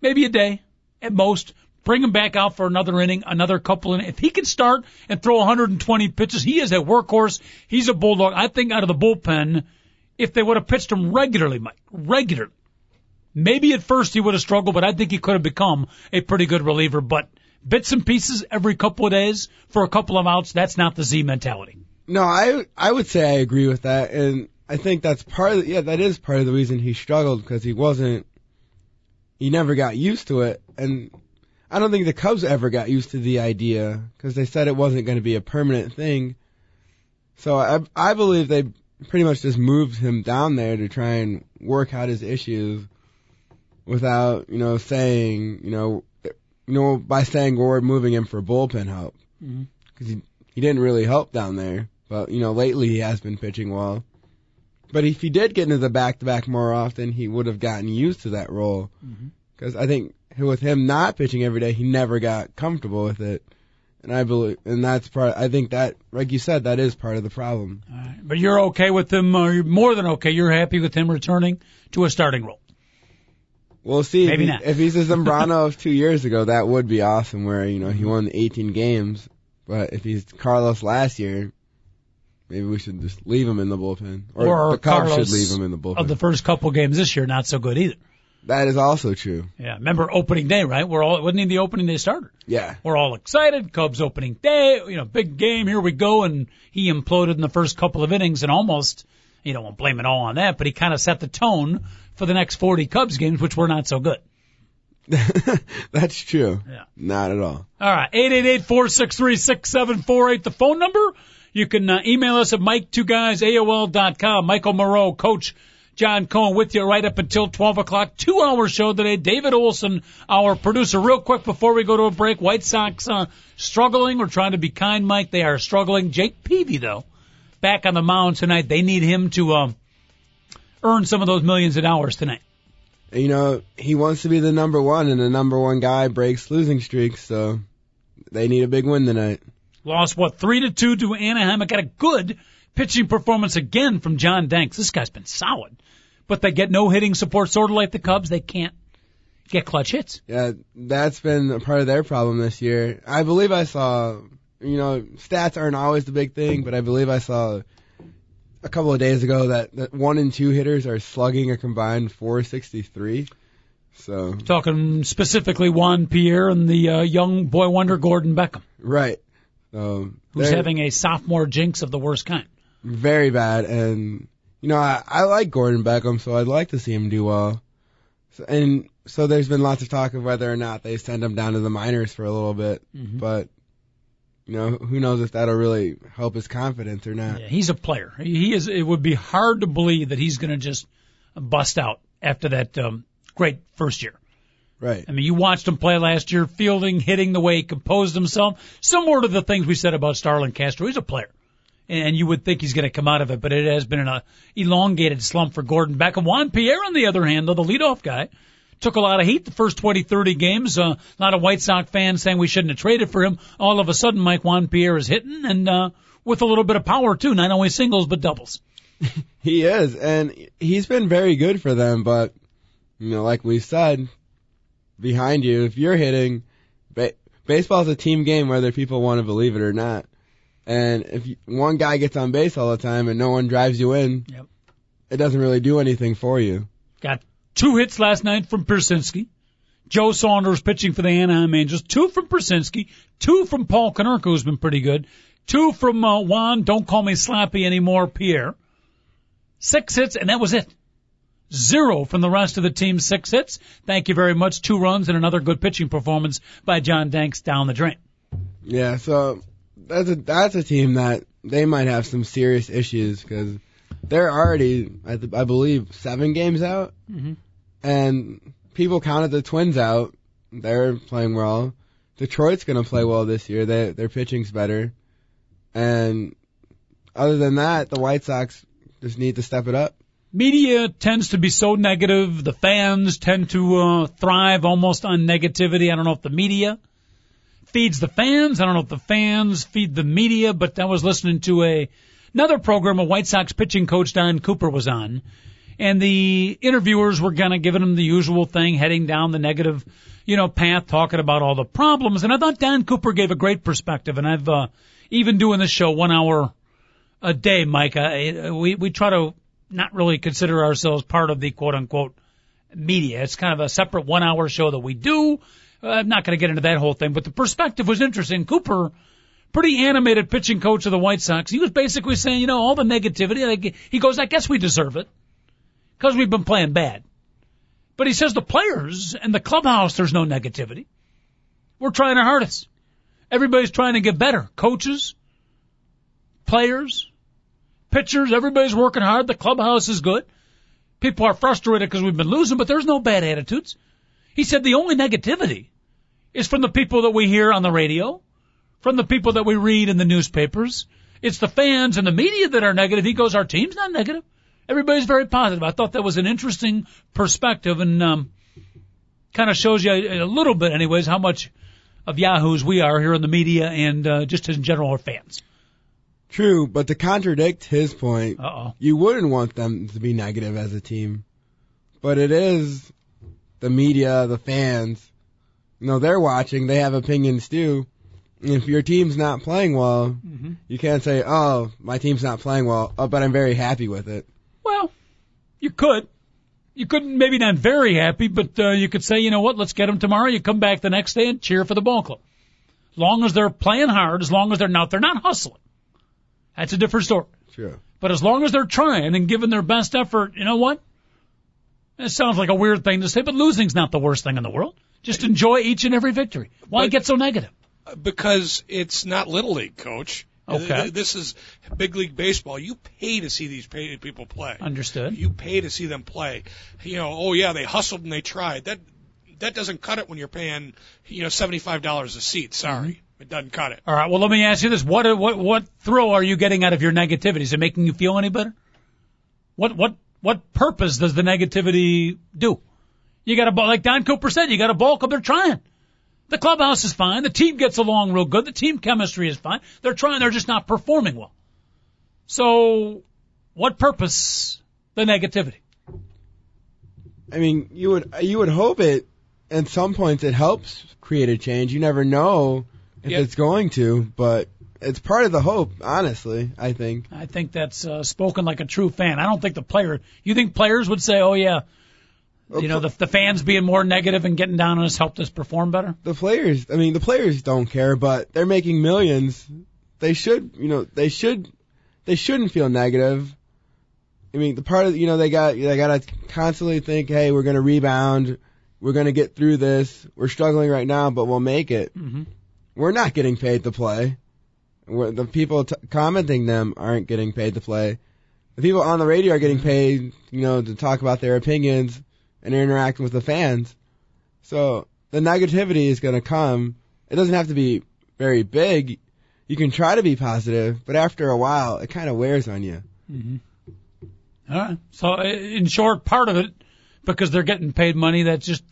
Maybe a day at most. Bring him back out for another inning, another couple innings. If he can start and throw 120 pitches, he is a workhorse. He's a bulldog. I think out of the bullpen, if they would have pitched him regularly, Mike, regularly, maybe at first he would have struggled, but I think he could have become a pretty good reliever. But bits and pieces every couple of days for a couple of outs, that's not the Z mentality. No, I I would say I agree with that, and I think that's part of yeah that is part of the reason he struggled because he wasn't he never got used to it, and I don't think the Cubs ever got used to the idea because they said it wasn't going to be a permanent thing. So I I believe they pretty much just moved him down there to try and work out his issues without you know saying you know you know by saying we're moving him for bullpen help because he he didn't really help down there. But you know lately he has been pitching well. But if he did get into the back to back more often, he would have gotten used to that role. Mm-hmm. Because I think with him not pitching every day, he never got comfortable with it. And I believe, and that's part. I think that, like you said, that is part of the problem. All right. But you're okay with him, or you're more than okay. You're happy with him returning to a starting role. We'll see. Maybe if, not. if he's a Zambrano of two years ago, that would be awesome. Where you know he won 18 games. But if he's Carlos last year, maybe we should just leave him in the bullpen, or, Or the Cubs Carlos should leave him in the bullpen. Of the first couple games this year, not so good either. that is also true. Yeah. Remember opening day, right? We're all wasn't he the opening day starter? Yeah. We're all excited. Cubs opening day, you know, big game. Here we go. And he imploded in the first couple of innings and almost, you don't want to blame it all on that, but he kind of set the tone for the next 40 Cubs games, which were not so good. That's true. Yeah. Not at all. All right. 888-463-6748, the phone number. You can uh, email us at Mike2Guys, Michael Moreau, Coach John Cohen with you right up until 12 o'clock. Two hour show today. David Olson, our producer. Real quick before we go to a break, White Sox uh, struggling. We're trying to be kind, Mike. They are struggling. Jake Peavy, though, back on the mound tonight. They need him to um, earn some of those millions of dollars tonight. You know, he wants to be the number one, and the number one guy breaks losing streaks, so they need a big win tonight. Lost what three to two to Anaheim. I got a good pitching performance again from John Danks. This guy's been solid, but they get no hitting support, sort of like the Cubs. They can't get clutch hits. Yeah, that's been a part of their problem this year. I believe I saw, you know, stats aren't always the big thing, but I believe I saw a couple of days ago that, that one and two hitters are slugging a combined 463. So, Talking specifically Juan Pierre and the uh, young boy wonder Gordon Beckham, right. So, who's having a sophomore jinx of the worst kind. very bad, and you know, I, I like Gordon Beckham, so I'd like to see him do well. So, and so there's been lots of talk of whether or not they send him down to the minors for a little bit, Mhm. but you know, who knows if that'll really help his confidence or not. Yeah, he's a player. He is. It would be hard to believe that he's going to just bust out after that um, great first year. Right. I mean, you watched him play last year, fielding, hitting the way he composed himself. Similar to the things we said about Starlin Castro. He's a player. And you would think he's going to come out of it, but it has been an elongated slump for Gordon Beckham. Juan Pierre, on the other hand, though, the leadoff guy, took a lot of heat the first 20, 30 games. Uh, a lot of White Sox fans saying we shouldn't have traded for him. All of a sudden, Mike Juan Pierre is hitting and, uh, with a little bit of power too, not only singles, but doubles. He is, and he's been very good for them. But you know, like we said, behind you, if you're hitting, ba- baseball's a team game, whether people want to believe it or not. And if you, one guy gets on base all the time and no one drives you in, Yep. it doesn't really do anything for you. Got two hits last night from Pierzynski. Joe Saunders pitching for the Anaheim Angels. Two from Pierzynski. Two from Paul Konerko, who's been pretty good. Two from uh, Juan, don't call me Slappy anymore, Pierre. Six hits, and that was it. Zero from the rest of the team, six hits. Thank you very much. Two runs and another good pitching performance by John Danks down the drain. Yeah, so that's a that's a team that they might have some serious issues because they're already, I, th- I believe, seven games out, Mhm. And people counted the Twins out. They're playing well. Detroit's going to play well this year. They, their pitching's better, and other than that, the White Sox just need to step it up. Media tends to be so negative. The fans tend to uh, thrive almost on negativity. I don't know if the media feeds the fans. I don't know if the fans feed the media, but I was listening to a another program a White Sox pitching coach Don Cooper was on, and the interviewers were of giving him the usual thing, heading down the negative, you know, path, talking about all the problems. And I thought Dan Cooper gave a great perspective. And I've uh, even doing this show one hour a day, Mike. I, we we try to not really consider ourselves part of the quote unquote media. It's kind of a separate one hour show that we do. Uh, I'm not going to get into that whole thing, but the perspective was interesting. Cooper, pretty animated pitching coach of the White Sox, he was basically saying, you know, all the negativity, like, he goes, I guess we deserve it because we've been playing bad. But he says the players and the clubhouse, there's no negativity. We're trying our hardest. Everybody's trying to get better. Coaches, players, pitchers, everybody's working hard. The clubhouse is good. People are frustrated because we've been losing, but there's no bad attitudes. He said the only negativity is from the people that we hear on the radio, from the people that we read in the newspapers. It's the fans and the media that are negative. He goes, our team's not negative. Everybody's very positive. I thought that was an interesting perspective and um, kind of shows you a, a little bit, anyways, how much of yahoos we are here in the media and uh, just in general our fans. True, but to contradict his point, Uh oh. you wouldn't want them to be negative as a team. But it is the media, the fans. You know, they're watching, they have opinions too. And if your team's not playing well, Mhm. you can't say, oh, my team's not playing well, oh, but I'm very happy with it. Well, you could. You couldn't, maybe not very happy, but uh, you could say, you know what, let's get them tomorrow. You come back the next day and cheer for the ball club. As long as they're playing hard, as long as they're not, they're not hustling. That's a different story. True. But as long as they're trying and giving their best effort, you know what? It sounds like a weird thing to say, but losing's not the worst thing in the world. Just enjoy each and every victory. Why But- get so negative? because it's not little league, coach. Okay. This is big league baseball. You pay to see these people play. Understood. You pay to see them play. You know, oh yeah, they hustled and they tried. That that doesn't cut it when you're paying, you know, seventy five dollars a seat. Sorry, Mm-hmm. it doesn't cut it. All right. Well, let me ask you this: what what what thrill are you getting out of your negativity? Is it making you feel any better? What what what purpose does the negativity do? You got to like Don Cooper said, you got to bulk up. They're trying. The clubhouse is fine. The team gets along real good. The team chemistry is fine. They're trying. They're just not performing well. So, what purpose the negativity? I mean, you would, you would hope it, at some points it helps create a change. You never know if Yeah. it's going to, but it's part of the hope, honestly, I think. I think that's uh, spoken like a true fan. I don't think the player. You think players would say, "Oh yeah, you know, the, the fans being more negative and getting down on us helped us perform better." the players, I mean, the players don't care, but they're making millions. They should, you know, they should, they shouldn't feel negative. I mean, the part of, you know, they got, they gotta constantly think, hey, we're gonna rebound, we're gonna get through this, we're struggling right now, but we'll make it. hmm We're not getting paid to play. We're, the people t- commenting them aren't getting paid to play. The people on the radio are getting paid, you know, to talk about their opinions and interacting with the fans. So the negativity is going to come. It doesn't have to be very big. You can try to be positive, but after a while, it kind of wears on you. hmm All right. So, in short, part of it because they're getting paid money. That's just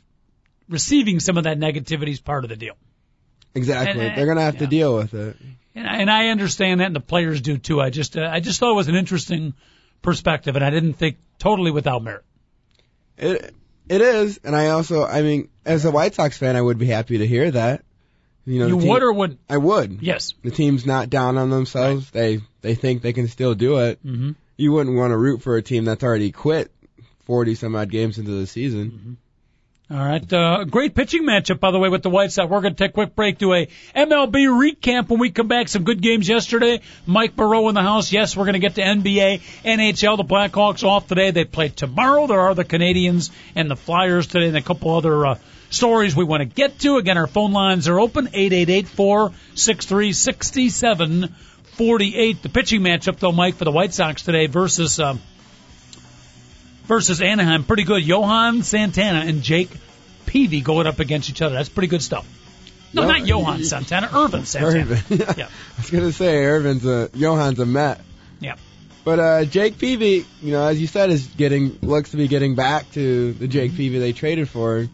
receiving some of that negativity is part of the deal. Exactly. And, They're going to have to deal with it. And I, and I understand that, and the players do too. I just, uh, I just thought it was an interesting perspective, and I didn't think totally without merit. It it is, and I also, I mean, as a White Sox fan, I would be happy to hear that. You know, You team- would or would? I would. Yes. The team's not down on themselves. They they think they can still do it, hmm you wouldn't want to root for a team that's already quit 40 some odd games into the season. All right. Uh, great pitching matchup, by the way, with the White Sox. We're going to take a quick break, do a MLB recap when we come back. Some good games yesterday. Mike Moreau in the house. Yes, we're going to get to NBA, NHL. The Blackhawks off today. They play tomorrow. There are the Canadiens and the Flyers today and a couple other, uh, stories we want to get to. Again, our phone lines are open. 888-463-6748. The pitching matchup, though, Mike, for the White Sox today versus, um, versus Anaheim. Pretty good. Johan Santana and Jake Peavy going up against each other. That's pretty good stuff. No, not Johan Santana. Ervin Santana. Ervin. Yeah. I was gonna say Ervin's a Johan's a Met. Yeah. But uh, Jake Peavy, you know, as you said, is getting looks to be getting back to the Jake Mm-hmm. Peavy they traded for,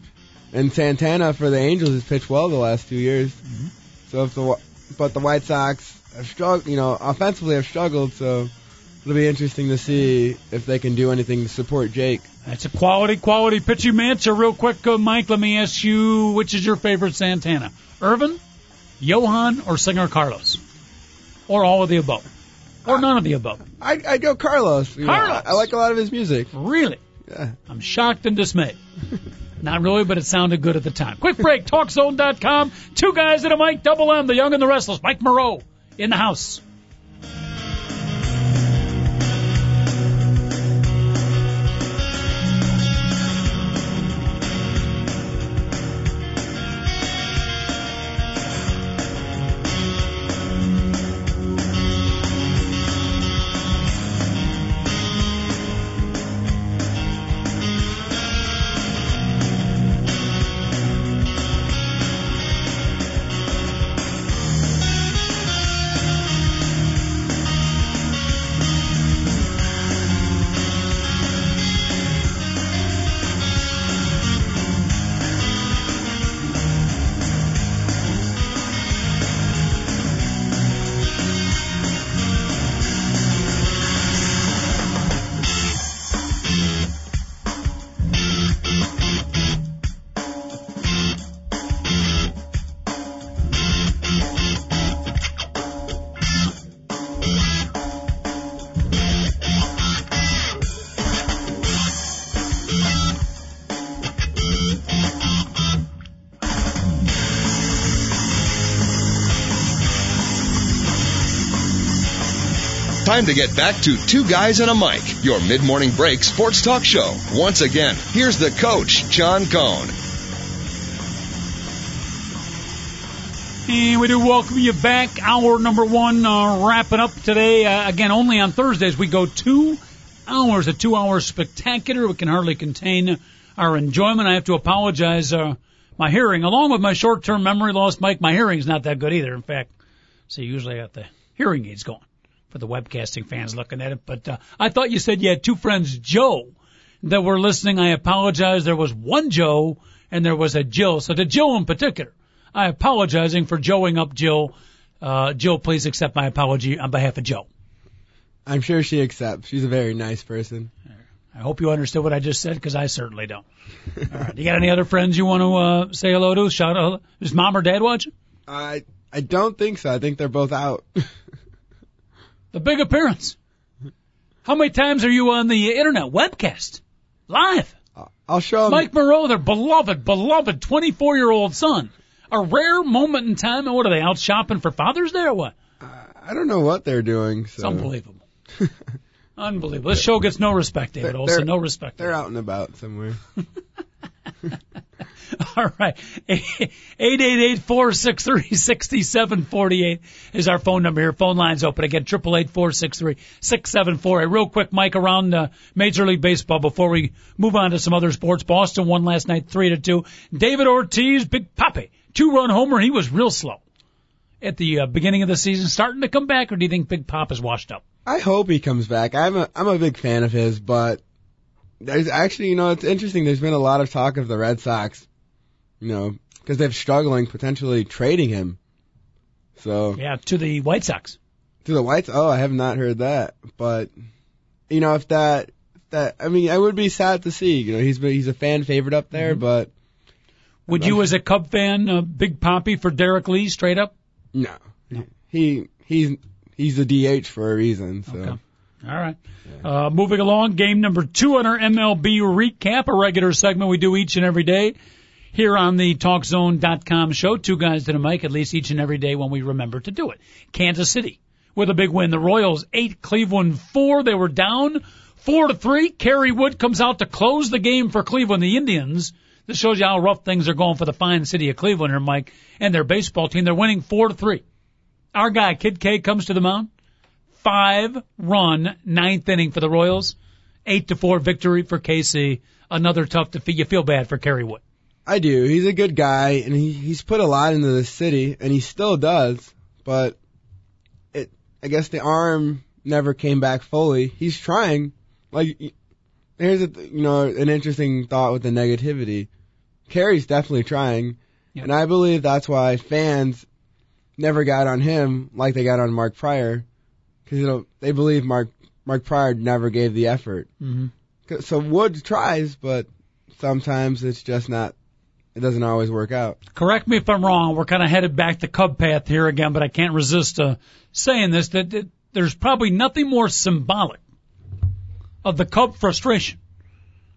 and Santana for the Angels has pitched well the last two years. Mm-hmm. So if the but the White Sox have struggled, you know, offensively have struggled. So it'll be interesting to see if they can do anything to support Jake. That's a quality, quality pitching matchup. Real quick, uh, Mike, let me ask you, which is your favorite Santana? Ervin, Johan, or Singer Carlos? Or all of the above? Or none of the above? I I go Carlos. you know, Carlos! I, I like a lot of his music. Really? Yeah. I'm shocked and dismayed. Not really, but it sounded good at the time. Quick break, TalkZone.com. Two guys and a mic, double M, the young and the restless. Mike Moreau in the house. Time to get back to Two Guys and a Mic, your mid morning break sports talk show. Once again, here's the coach, John Cohn. And we do welcome you back. Hour number one uh, wrapping up today. Uh, again, only on Thursdays we go two hours, a two hour spectacular. We can hardly contain our enjoyment. I have to apologize. Uh, my hearing, along with my short term memory loss, Mike, my hearing's not that good either. In fact, see, usually I got the hearing aids going for the webcasting fans looking at it. But uh, I thought you said you had two friends, Joe, that were listening. I apologize. There was one Joe and there was a Jill. So to Jill in particular, I apologizing for Joeing up Jill. Uh, Jill, please accept my apology on behalf of Joe. I'm sure she accepts. She's a very nice person. I hope you understood what I just said because I certainly don't. All right. You got any other friends you want to uh, say hello to? Shout out. Is mom or dad watching? I I don't think so. I think they're both out. The big appearance. How many times are you on the internet webcast? Live. Uh, I'll show them. Mike Moreau, their beloved, beloved 24 year old son. A rare moment in time. And what are they out shopping for Father's Day or what? Uh, I don't know what they're doing. It's unbelievable. Unbelievable. This show gets no respect, David They're- Olson. No respect. they're out and about somewhere. All right. 888-463-6748 is our phone number here. Phone lines open again. 888-463-6748. Real quick, Mike, around uh, Major League Baseball before we move on to some other sports. Boston won last night 3 to 2. David Ortiz, Big Papi, two run homer. He was real slow at the uh, beginning of the season. Starting to come back or do you think Big Pop is washed up? I hope he comes back. I'm a I'm a big fan of his, but there's actually, you know, it's interesting. There's been a lot of talk of the Red Sox, you know, because they're struggling potentially trading him. So Yeah, to the White Sox. to the Whites, oh, I have not heard that, but you know, if that that I mean, I would be sad to see. You know, he's he's a fan favorite up there, but Would you, as a Cub fan, uh, Big Papi for Derrek Lee, straight up? no, he he's he's a DH for a reason. So Okay. All right. Uh, moving along, game number two on our MLB recap, a regular segment we do each and every day here on the TalkZone.com show. Two guys to the mic, at least each and every day when we remember to do it. Kansas City with a big win. The Royals eight, Cleveland four. They were down four to three. Kerry Wood comes out to close the game for Cleveland. The Indians. This shows you how rough things are going for the fine city of Cleveland here, Mike, and their baseball team. They're winning four to three. Our guy, Kid K, comes to the mound. Five run ninth inning for the Royals. Eight to four victory for KC. Another tough defeat. You feel bad for Kerry Wood. I do. He's a good guy, and he he's put a lot into the city, and he still does. But it, I guess the arm never came back fully. He's trying. Like, here's a you know an interesting thought with the negativity. Kerry's definitely trying, Yeah. and I believe that's why fans never got on him like they got on Mark Prior, because you know they believe Mark Mark Prior never gave the effort. Mm-hmm. So Wood tries, but sometimes it's just not. It doesn't always work out. correct me if I'm wrong. We're kind of headed back the Cub path here again, but I can't resist uh, saying this that, that there's probably nothing more symbolic of the Cub frustration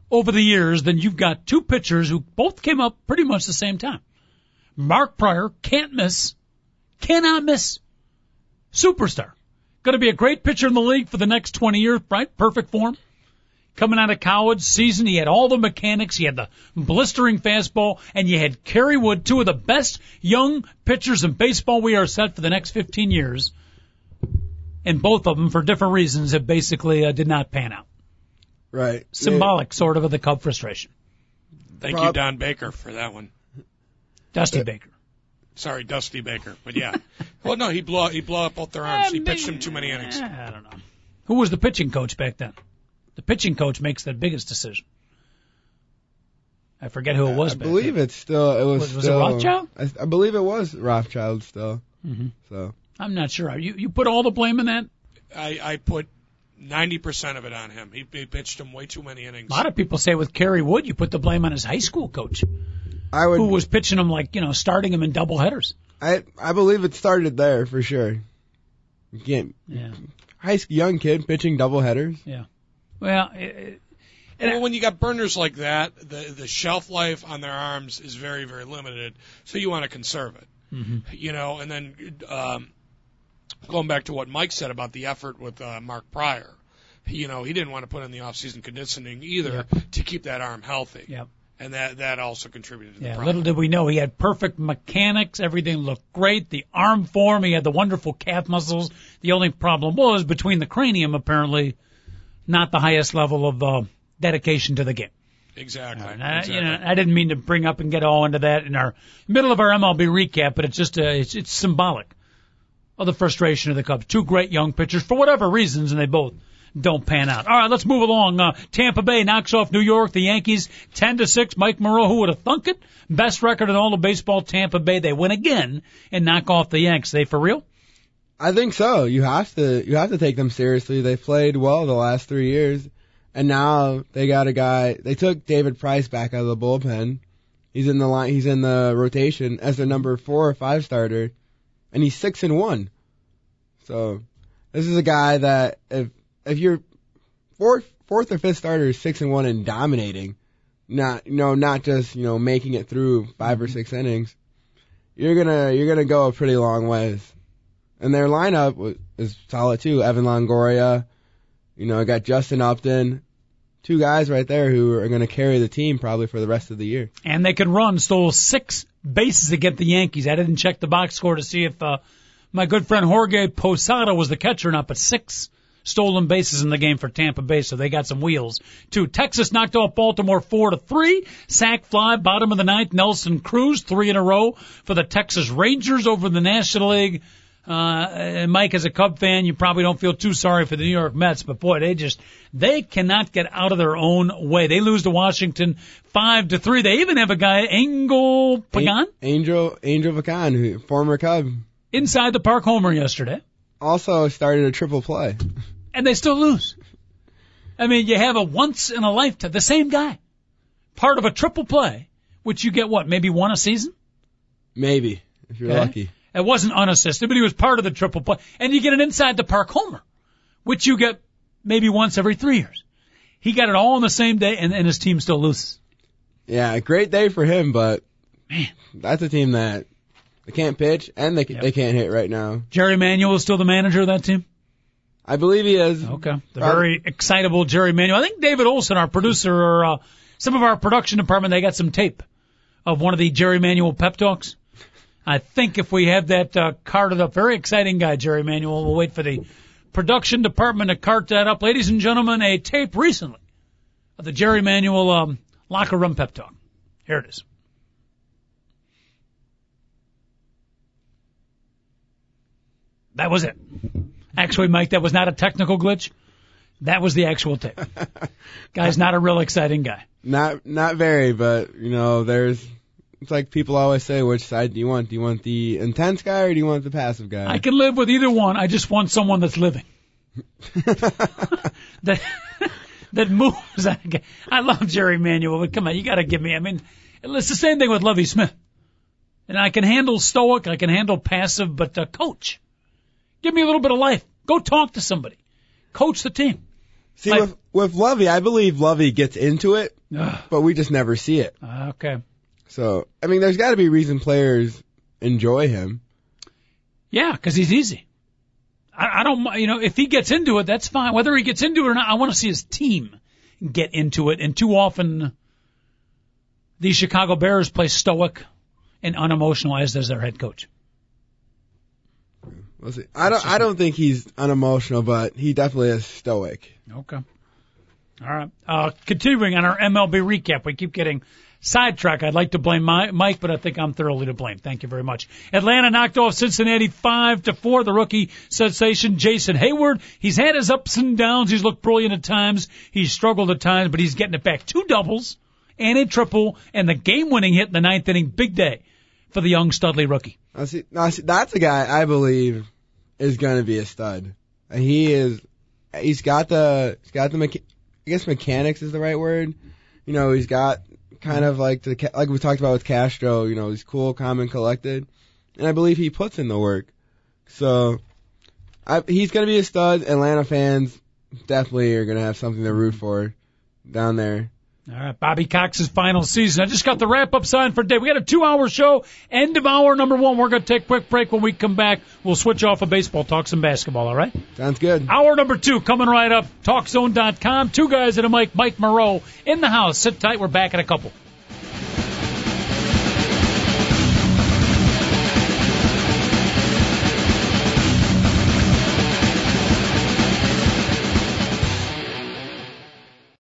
over the years than you've got two pitchers who both came up pretty much the same time. Mark Prior can't miss, cannot miss, superstar. Going to be a great pitcher in the league for the next 20 years, right? Perfect form coming out of college season. He had all the mechanics. He had the blistering fastball, and you had Kerry Wood, two of the best young pitchers in baseball. We are set for the next 15 years, and both of them, for different reasons, have basically uh, did not pan out. Right. Symbolic, sort of, of the Cub frustration. Thank you, Don Baker, for that one. Dusty Baker. Sorry, Dusty Baker, but yeah. well, no, he blew he blew up both their arms. He pitched them too many innings. I don't know. Who was the pitching coach back then? The pitching coach makes the biggest decision. I forget who it was. I back believe then. it's still. It was. Was- was it still, Rothschild? I, I believe it was Rothschild still. Mhm. So I'm not sure. You you put all the blame in that? I, I put 90% of it on him. He, he pitched him way too many innings. A lot of people say with Kerry Wood, you put the blame on his high school coach, I would. who was pitching him like you know, starting him in double headers. I I believe it started there for sure. You can't. Yeah, High school young kid pitching double headers. Well, it, it, well, when you got burners like that, the the shelf life on their arms is very very limited. So you want to conserve it, Mhm. you know. And then um, going back to what Mike said about the effort with uh, Mark Prior, you know, he didn't want to put in the off-season conditioning either to keep that arm healthy. Yep. And that that also contributed to the yeah. problem. Little did we know he had perfect mechanics. Everything looked great. The arm form, he had the wonderful calf muscles. The only problem was between the cranium, apparently, not the highest level of uh, dedication to the game. Exactly. And I, exactly. you know, I didn't mean to bring up and get all into that in our middle of our MLB recap, but it's just uh it's, it's symbolic of the frustration of the Cubs. Two great young pitchers for whatever reasons, and they both don't pan out. All right, let's move along. Uh, Tampa Bay knocks off New York. The Yankees ten to six. Mike Moreau, who would have thunk it? Best record in all of baseball. Tampa Bay. They win again and knock off the Yanks. They for real? I think so. You have to. You have to take them seriously. They played well the last three years, and now they got a guy. They took David Price back out of the bullpen. He's in the line. He's in the rotation as their number four or five starter, and he's six and one. So this is a guy that if if you're fourth fourth or fifth starter is six and one and dominating, not you know not just you know making it through five or six innings, you're gonna you're gonna go a pretty long ways. And their lineup is solid too. Evan Longoria, you know, I got Justin Upton, two guys right there who are going to carry the team probably for the rest of the year. and they can run. Stole six bases against the Yankees. I didn't check the box score to see if uh, my good friend Jorge Posada was the catcher or not, but six stolen bases in the game for Tampa Bay, so they got some wheels. Two, Texas knocked off Baltimore four to three. Sac fly, bottom of the ninth. Nelson Cruz three in a row for the Texas Rangers over the National League. Uh, and Mike, as a Cub fan, you probably don't feel too sorry for the New York Mets, but boy, they just, they cannot get out of their own way. They lose to Washington five to three. They even have a guy, Angel Pagan, Angel Angel who former Cub, inside the park homer yesterday, also started a triple play. and they still lose. I mean, you have a once in a lifetime, the same guy, part of a triple play, which you get what, maybe one a season? Maybe if you're Okay. lucky. It wasn't unassisted, but he was part of the triple play. And you get an inside the park homer, which you get maybe once every three years. He got it all on the same day, and, and his team still loses. Yeah, great day for him, but Man. that's a team that they can't pitch and they Yep. they can't hit right now. Jerry Manuel is still the manager of that team. I believe he is. Okay. The Probably- very excitable Jerry Manuel. I think David Olson, our producer, or uh, some of our production department, they got some tape of one of the Jerry Manuel pep talks. I think if we have that uh, carted up, very exciting guy, Jerry Manuel. We'll wait for the production department to cart that up. Ladies and gentlemen, a tape recently of the Jerry Manuel um, locker room pep talk. Here it is. That was it. Actually, Mike, that was not a technical glitch. That was the actual tape. Guy's not a real exciting guy. Not not very, but you know, there's it's like people always say, which side do you want? Do you want the intense guy or do you want the passive guy? I can live with either one. I just want someone that's living. that that moves. I love Jerry Manuel, but come on, you got to give me. I mean, it's the same thing with Lovie Smith. And I can handle stoic, I can handle passive, but uh, coach, give me a little bit of life. Go talk to somebody. Coach the team. See, like- with with Lovie, I believe Lovie gets into it, Ugh. but we just never see it. Okay. So, I mean, there's got to be a reason players enjoy him. Yeah, because he's easy. I, I don't, you know, if he gets into it, that's fine. Whether he gets into it or not, I want to see his team get into it. And too often, these Chicago Bears play stoic and unemotional as does their head coach. We'll see. I don't I don't think he's unemotional, but he definitely is stoic. Okay. All right. Uh, continuing on our MLB recap, we keep getting sidetracked. I'd like to blame my, Mike, but I think I'm thoroughly to blame. Thank you very much. Atlanta knocked off Cincinnati five to four. The rookie sensation Jason Heyward. He's had his ups and downs. He's looked brilliant at times. He's struggled at times, but he's getting it back. Two doubles and a triple and the game-winning hit in the ninth inning. Big day for the young Studley rookie. I see, now, see, that's a guy I believe is going to be a stud. He is. He's got the. He's got the. Mecha- I guess mechanics is the right word. You know, he's got kind of like the like we talked about with Castro. You know, he's cool, calm, and collected, and I believe he puts in the work. So, I, he's going to be a stud. Atlanta fans definitely are going to have something to root for down there. All right, Bobby Cox's final season. I just got the wrap up sign for today. We got a two hour show. End of hour number one. We're going to take a quick break. When we come back, we'll switch off of baseball, talk some basketball. All right. Sounds good. Hour number two coming right up. TalkZone.com. Two guys and a mic. Mike Moreau in the house. Sit tight. We're back in a couple.